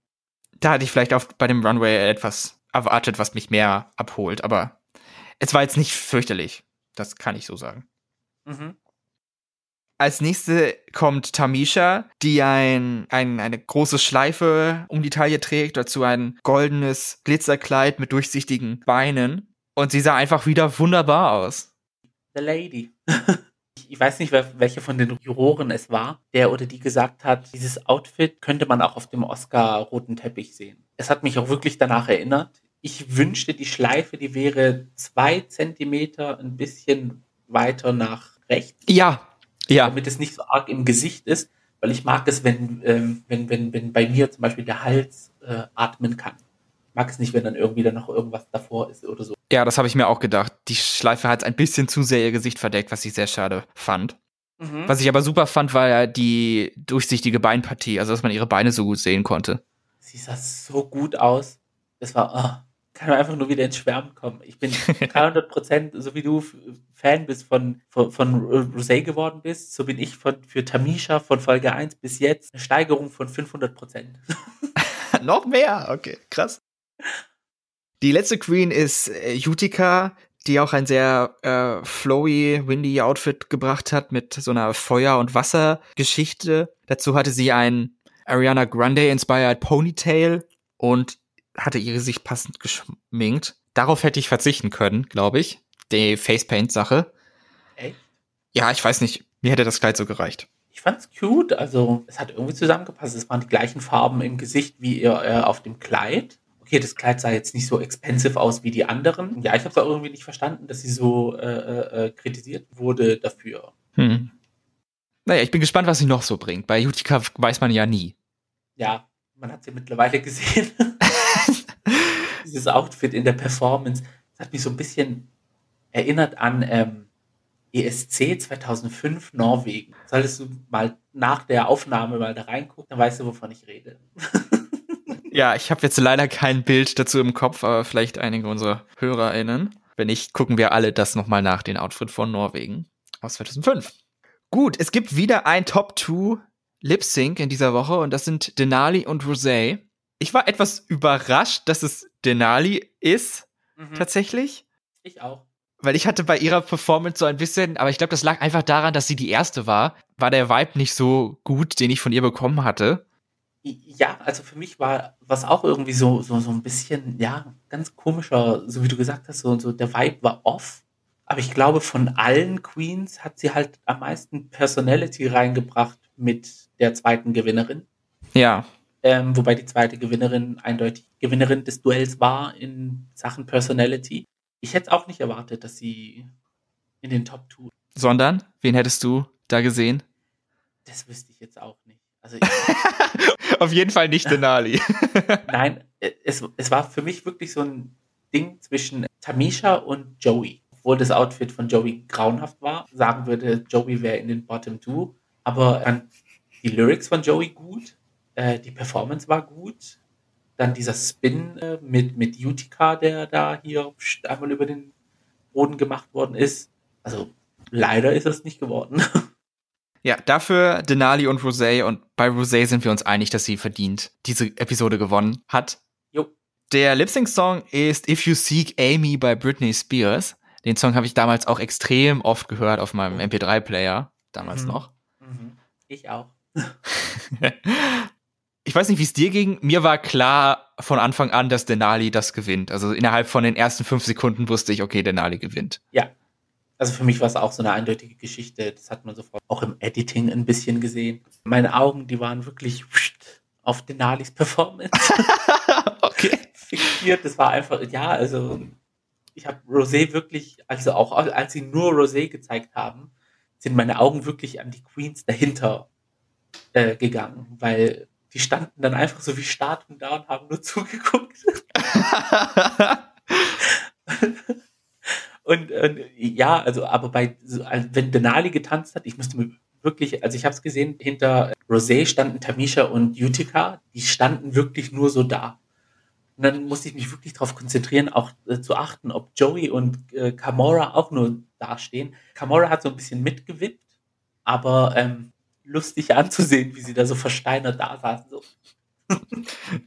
da hatte ich vielleicht auch bei dem Runway etwas erwartet, was mich mehr abholt, aber es war jetzt nicht fürchterlich. Das kann ich so sagen. Mhm. Als nächste kommt Tamisha, die ein, ein, eine große Schleife um die Taille trägt, dazu ein goldenes Glitzerkleid mit durchsichtigen Beinen. Und sie sah einfach wieder wunderbar aus. The Lady. *laughs* Ich- weiß nicht, welche von den Juroren es war, der oder die gesagt hat, dieses Outfit könnte man auch auf dem Oscar-roten Teppich sehen. Es hat mich auch wirklich danach erinnert. Ich wünschte, die Schleife, die wäre zwei Zentimeter ein bisschen weiter nach rechts, Ja, ja, damit es nicht so arg im Gesicht ist, weil ich mag es, wenn, ähm, wenn, wenn, wenn bei mir zum Beispiel der Hals äh, atmen kann. Ich mag es nicht, wenn dann irgendwie dann noch irgendwas davor ist oder so. ja, das habe ich mir auch gedacht. Die Schleife hat ein bisschen zu sehr ihr Gesicht verdeckt, was ich sehr schade fand. Mhm. Was ich aber super fand, war ja die durchsichtige Beinpartie, also dass man ihre Beine so gut sehen konnte. Sie sah so gut aus. Das war, ah, kann einfach nur wieder ins Schwärmen kommen. Ich bin 300 Prozent, so wie du Fan bist von, von, von Rosé geworden bist, so bin ich von, für Tamisha von Folge 1 bis jetzt eine Steigerung von 500 Prozent. *laughs* Noch mehr? Okay, krass. Die letzte Queen ist äh, Utica, die auch ein sehr äh, flowy, windy Outfit gebracht hat mit so einer Feuer- und Wassergeschichte. Dazu hatte sie ein Ariana Grande inspired Ponytail und hatte ihr Gesicht passend geschminkt. Darauf hätte ich verzichten können, glaube ich. Die Facepaint-Sache. Echt? Ja, ich weiß nicht. Mir hätte das Kleid so gereicht. Ich fand's cute, also es hat irgendwie zusammengepasst. Es waren die gleichen Farben im Gesicht wie ihr äh, auf dem Kleid. Okay, das Kleid sah jetzt nicht so expensive aus wie die anderen. Ja, ich habe es auch irgendwie nicht verstanden, dass sie so äh, äh, äh, kritisiert wurde dafür. Hm. Naja, ich bin gespannt, was sie noch so bringt. Bei Utica weiß man ja nie. ja, man hat ja mittlerweile *laughs* gesehen. Dieses Outfit in der Performance, das hat mich so ein bisschen erinnert an ähm, ESC 2005 Norwegen. Solltest du mal nach der Aufnahme mal da reingucken, dann weißt du, wovon ich rede. *laughs* Ja, ich habe jetzt leider kein Bild dazu im Kopf, aber vielleicht einige unserer HörerInnen. Wenn nicht, gucken wir alle das nochmal nach, den Outfit von Norwegen aus 2005. Gut, es gibt wieder ein Top 2 Lip Sync in dieser Woche und das sind Denali und Rosé. Ich war etwas überrascht, dass es Denali ist, Mhm. tatsächlich. Ich auch. Weil ich hatte bei ihrer Performance so ein bisschen, aber ich glaube, das lag einfach daran, dass sie die erste war, war der Vibe nicht so gut, den ich von ihr bekommen hatte. Ja, also für mich war was auch irgendwie so, so, so ein bisschen, ja, ganz komischer, so wie du gesagt hast, so, so der Vibe war off. Aber ich glaube, von allen Queens hat sie halt am meisten Personality reingebracht mit der zweiten Gewinnerin. Ja, Ähm, wobei die zweite Gewinnerin eindeutig Gewinnerin des Duells war in Sachen Personality. Ich hätte es auch nicht erwartet, dass sie in den Top 2 Sondern, wen hättest du da gesehen? Das wüsste ich jetzt auch nicht. Also *laughs* Auf jeden Fall nicht Denali. *laughs* Nein, es, es war für mich wirklich so ein Ding zwischen Tamisha und Joey. Obwohl das Outfit von Joey grauenhaft war, sagen würde, Joey wäre in den Bottom Two. Aber die Lyrics von Joey gut, äh, die Performance war gut. Dann dieser Spin äh, mit, mit Utica, der da hier einmal über den Boden gemacht worden ist. Also leider ist es nicht geworden. *laughs* Ja, dafür Denali und Rosé und bei Rosé sind wir uns einig, dass sie verdient diese Episode gewonnen hat. Jo. Der Lip-Sync-Song ist If You Seek Amy bei Britney Spears. Den Song habe ich damals auch extrem oft gehört auf meinem MP3-Player, damals Mhm. noch. Mhm. Ich auch. *laughs* *laughs* ich weiß nicht, wie es dir ging. Mir war klar von Anfang an, dass Denali das gewinnt. Also innerhalb von den ersten fünf Sekunden wusste ich, okay, Denali gewinnt. Ja. Also für mich war es auch so eine eindeutige Geschichte. Das hat man sofort auch im Editing ein bisschen gesehen. Meine Augen, die waren wirklich auf Denalis Performance *laughs* okay. fixiert. Das war einfach, ja, also ich habe Rosé wirklich, also auch als sie nur Rosé gezeigt haben, sind meine Augen wirklich an die Queens dahinter äh, gegangen, weil die standen dann einfach so wie Statuen da und haben nur *laughs* zugeguckt. *laughs* und, und ja, also aber bei so, also, wenn Denali getanzt hat, ich musste mir wirklich, also ich habe es gesehen, hinter Rosé standen Tamisha und Utica, die standen wirklich nur so da. Und dann musste ich mich wirklich darauf konzentrieren, auch äh, zu achten, ob Joey und äh, Kamora auch nur dastehen. Kamora hat so ein bisschen mitgewippt, aber ähm, lustig anzusehen, wie sie da so versteinert da saßen. So.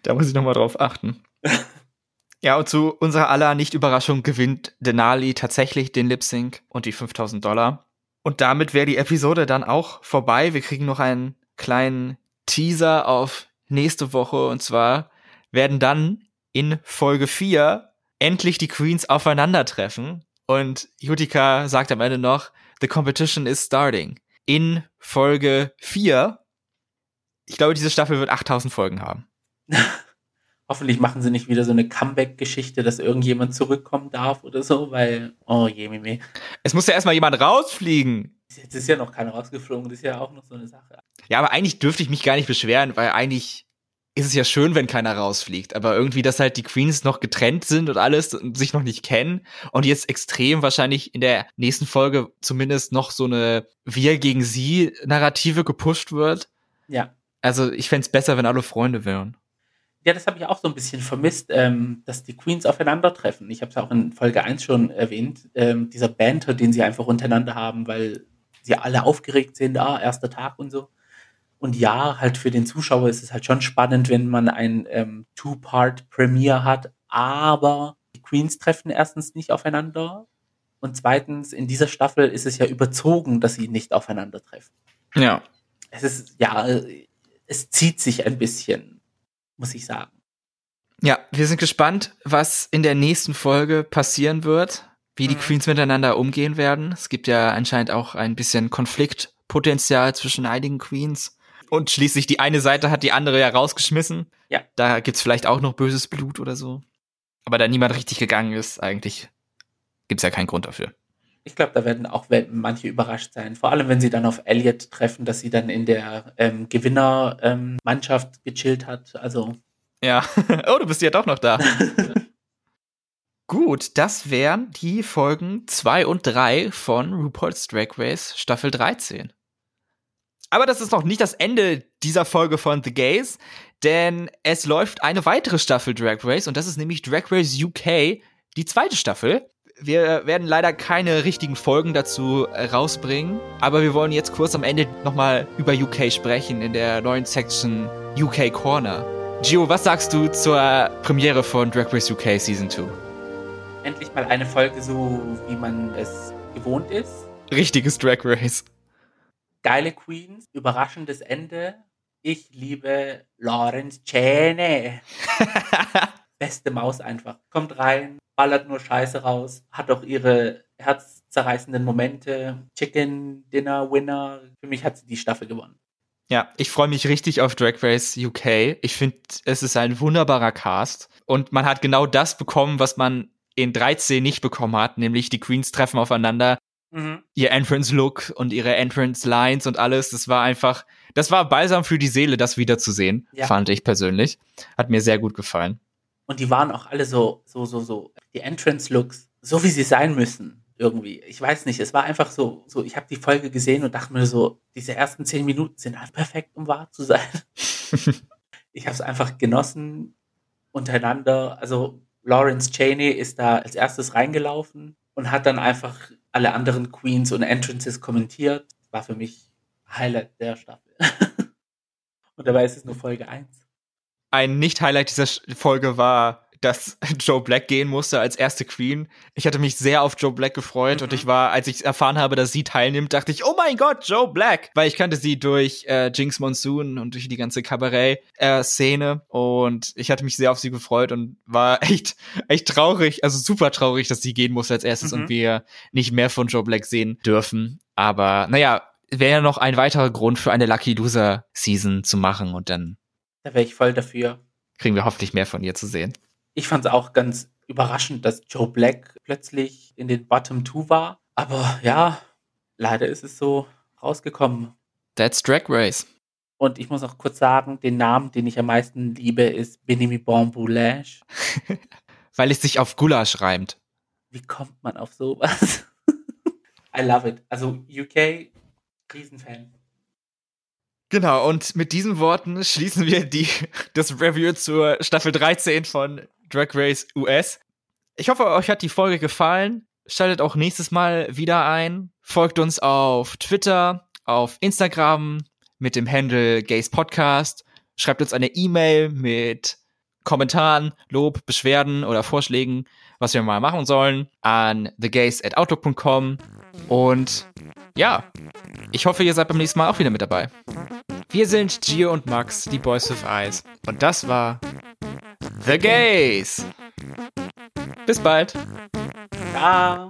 da muss ich nochmal drauf achten. ja, und zu unserer aller Nicht-Überraschung gewinnt Denali tatsächlich den Lip-Sync und die 5000 Dollar. Und damit wäre die Episode dann auch vorbei. Wir kriegen noch einen kleinen Teaser auf nächste Woche. Und zwar werden dann in Folge 4 endlich die Queens aufeinandertreffen. Und Utica sagt am Ende noch, The competition is starting. In Folge 4, ich glaube, diese Staffel wird 8000 Folgen haben. *laughs* Hoffentlich machen sie nicht wieder so eine Comeback-Geschichte, dass irgendjemand zurückkommen darf oder so, weil, oh je, mimi. Es muss ja erstmal jemand rausfliegen. Jetzt ist ja noch keiner rausgeflogen, das ist ja auch noch so eine Sache. Ja, aber eigentlich dürfte ich mich gar nicht beschweren, weil eigentlich ist es ja schön, wenn keiner rausfliegt. Aber irgendwie, dass halt die Queens noch getrennt sind und alles und sich noch nicht kennen und jetzt extrem wahrscheinlich in der nächsten Folge zumindest noch so eine Wir gegen sie Narrative gepusht wird. Ja. Also ich fände besser, wenn alle Freunde wären. Ja, das habe ich auch so ein bisschen vermisst, ähm, dass die Queens aufeinandertreffen. Ich habe es auch in Folge 1 schon erwähnt, ähm, dieser Banter, den sie einfach untereinander haben, weil sie alle aufgeregt sind, ah, erster Tag und so. Und ja, halt für den Zuschauer ist es halt schon spannend, wenn man ein ähm, Two-Part-Premiere hat, aber die Queens treffen erstens nicht aufeinander und zweitens, in dieser Staffel ist es ja überzogen, dass sie nicht aufeinandertreffen. Ja. Es ist, ja, es zieht sich ein bisschen, muss ich sagen. Ja, wir sind gespannt, was in der nächsten Folge passieren wird, wie die Mhm. Queens miteinander umgehen werden. Es gibt ja anscheinend auch ein bisschen Konfliktpotenzial zwischen einigen Queens. Und schließlich die eine Seite hat die andere ja rausgeschmissen. Ja. Da gibt's vielleicht auch noch böses Blut oder so. Aber da niemand richtig gegangen ist, eigentlich gibt's ja keinen Grund dafür. Ich glaube, da werden auch manche überrascht sein. Vor allem, wenn sie dann auf Elliot treffen, dass sie dann in der ähm, Gewinnermannschaft gechillt hat. Also, Ja. *laughs* oh, du bist ja doch noch da. *laughs* Gut, das wären die Folgen 2 und 3 von RuPaul's Drag Race Staffel 13. Aber das ist noch nicht das Ende dieser Folge von The Gays, denn es läuft eine weitere Staffel Drag Race und das ist nämlich Drag Race UK, die zweite Staffel. Wir werden leider keine richtigen Folgen dazu rausbringen, aber wir wollen jetzt kurz am Ende nochmal über UK sprechen in der neuen Section UK Corner. Gio, was sagst du zur Premiere von Drag Race UK Season 2? endlich mal eine Folge so, wie man es gewohnt ist. Richtiges Drag Race. Geile Queens, überraschendes Ende. Ich liebe Lawrence Cheney. *laughs* Beste Maus einfach. Kommt rein, ballert nur Scheiße raus, hat auch ihre herzzerreißenden Momente. Chicken Dinner Winner. Für mich hat sie die Staffel gewonnen. Ja, ich freue mich richtig auf Drag Race UK. Ich finde, es ist ein wunderbarer Cast. Und man hat genau das bekommen, was man in 13 nicht bekommen hat, nämlich die Queens treffen aufeinander. Mhm. Ihr Entrance-Look und ihre Entrance-Lines und alles, das war einfach, das war balsam für die Seele, das wiederzusehen, ja. fand ich persönlich. Hat mir sehr gut gefallen. Und die waren auch alle so, so, so, so, die Entrance-Looks, so wie sie sein müssen irgendwie. Ich weiß nicht, es war einfach so, so ich habe die Folge gesehen und dachte mir so, diese ersten zehn Minuten sind einfach perfekt, um wahr zu sein. *laughs* ich habe es einfach genossen untereinander. Also Lawrence Cheney ist da als erstes reingelaufen und hat dann einfach alle anderen Queens und Entrances kommentiert. War für mich Highlight der Staffel. *laughs* und dabei ist es nur Folge 1. Ein Nicht-Highlight dieser Folge war dass *laughs* Joe Black gehen musste als erste Queen. Ich hatte mich sehr auf Joe Black gefreut mhm. und ich war, als ich erfahren habe, dass sie teilnimmt, dachte ich, oh mein Gott, Joe Black! Weil ich kannte sie durch äh, Jinx Monsoon und durch die ganze Cabaret-Szene äh, und ich hatte mich sehr auf sie gefreut und war *laughs* echt, echt traurig, also super traurig, dass sie gehen musste als erstes mhm. und wir nicht mehr von Joe Black sehen dürfen. Aber naja, wäre ja noch ein weiterer Grund für eine Lucky Loser Season zu machen und dann. Da wäre ich voll dafür. Kriegen wir hoffentlich mehr von ihr zu sehen. Ich fand es auch ganz überraschend, dass Joe Black plötzlich in den Bottom Two war. Aber ja, leider ist es so rausgekommen. That's Drag Race. Und ich muss auch kurz sagen, den Namen, den ich am meisten liebe, ist Benimi Bon Boulage. *laughs* Weil es sich auf Gulasch reimt. Wie kommt man auf sowas? *laughs* I love it. Also UK, Riesenfan. Genau, und mit diesen Worten schließen wir die, das Review zur Staffel 13 von Drag Race US. Ich hoffe, euch hat die Folge gefallen. Schaltet auch nächstes Mal wieder ein. Folgt uns auf Twitter, auf Instagram mit dem Handle Gays Podcast. Schreibt uns eine E-Mail mit Kommentaren, Lob, Beschwerden oder Vorschlägen, was wir mal machen sollen, an thegays@outlook.com. Und ja, ich hoffe, ihr seid beim nächsten Mal auch wieder mit dabei. Wir sind Gio und Max, die Boys with Eyes. Und das war The Gays. Bis bald. Ciao.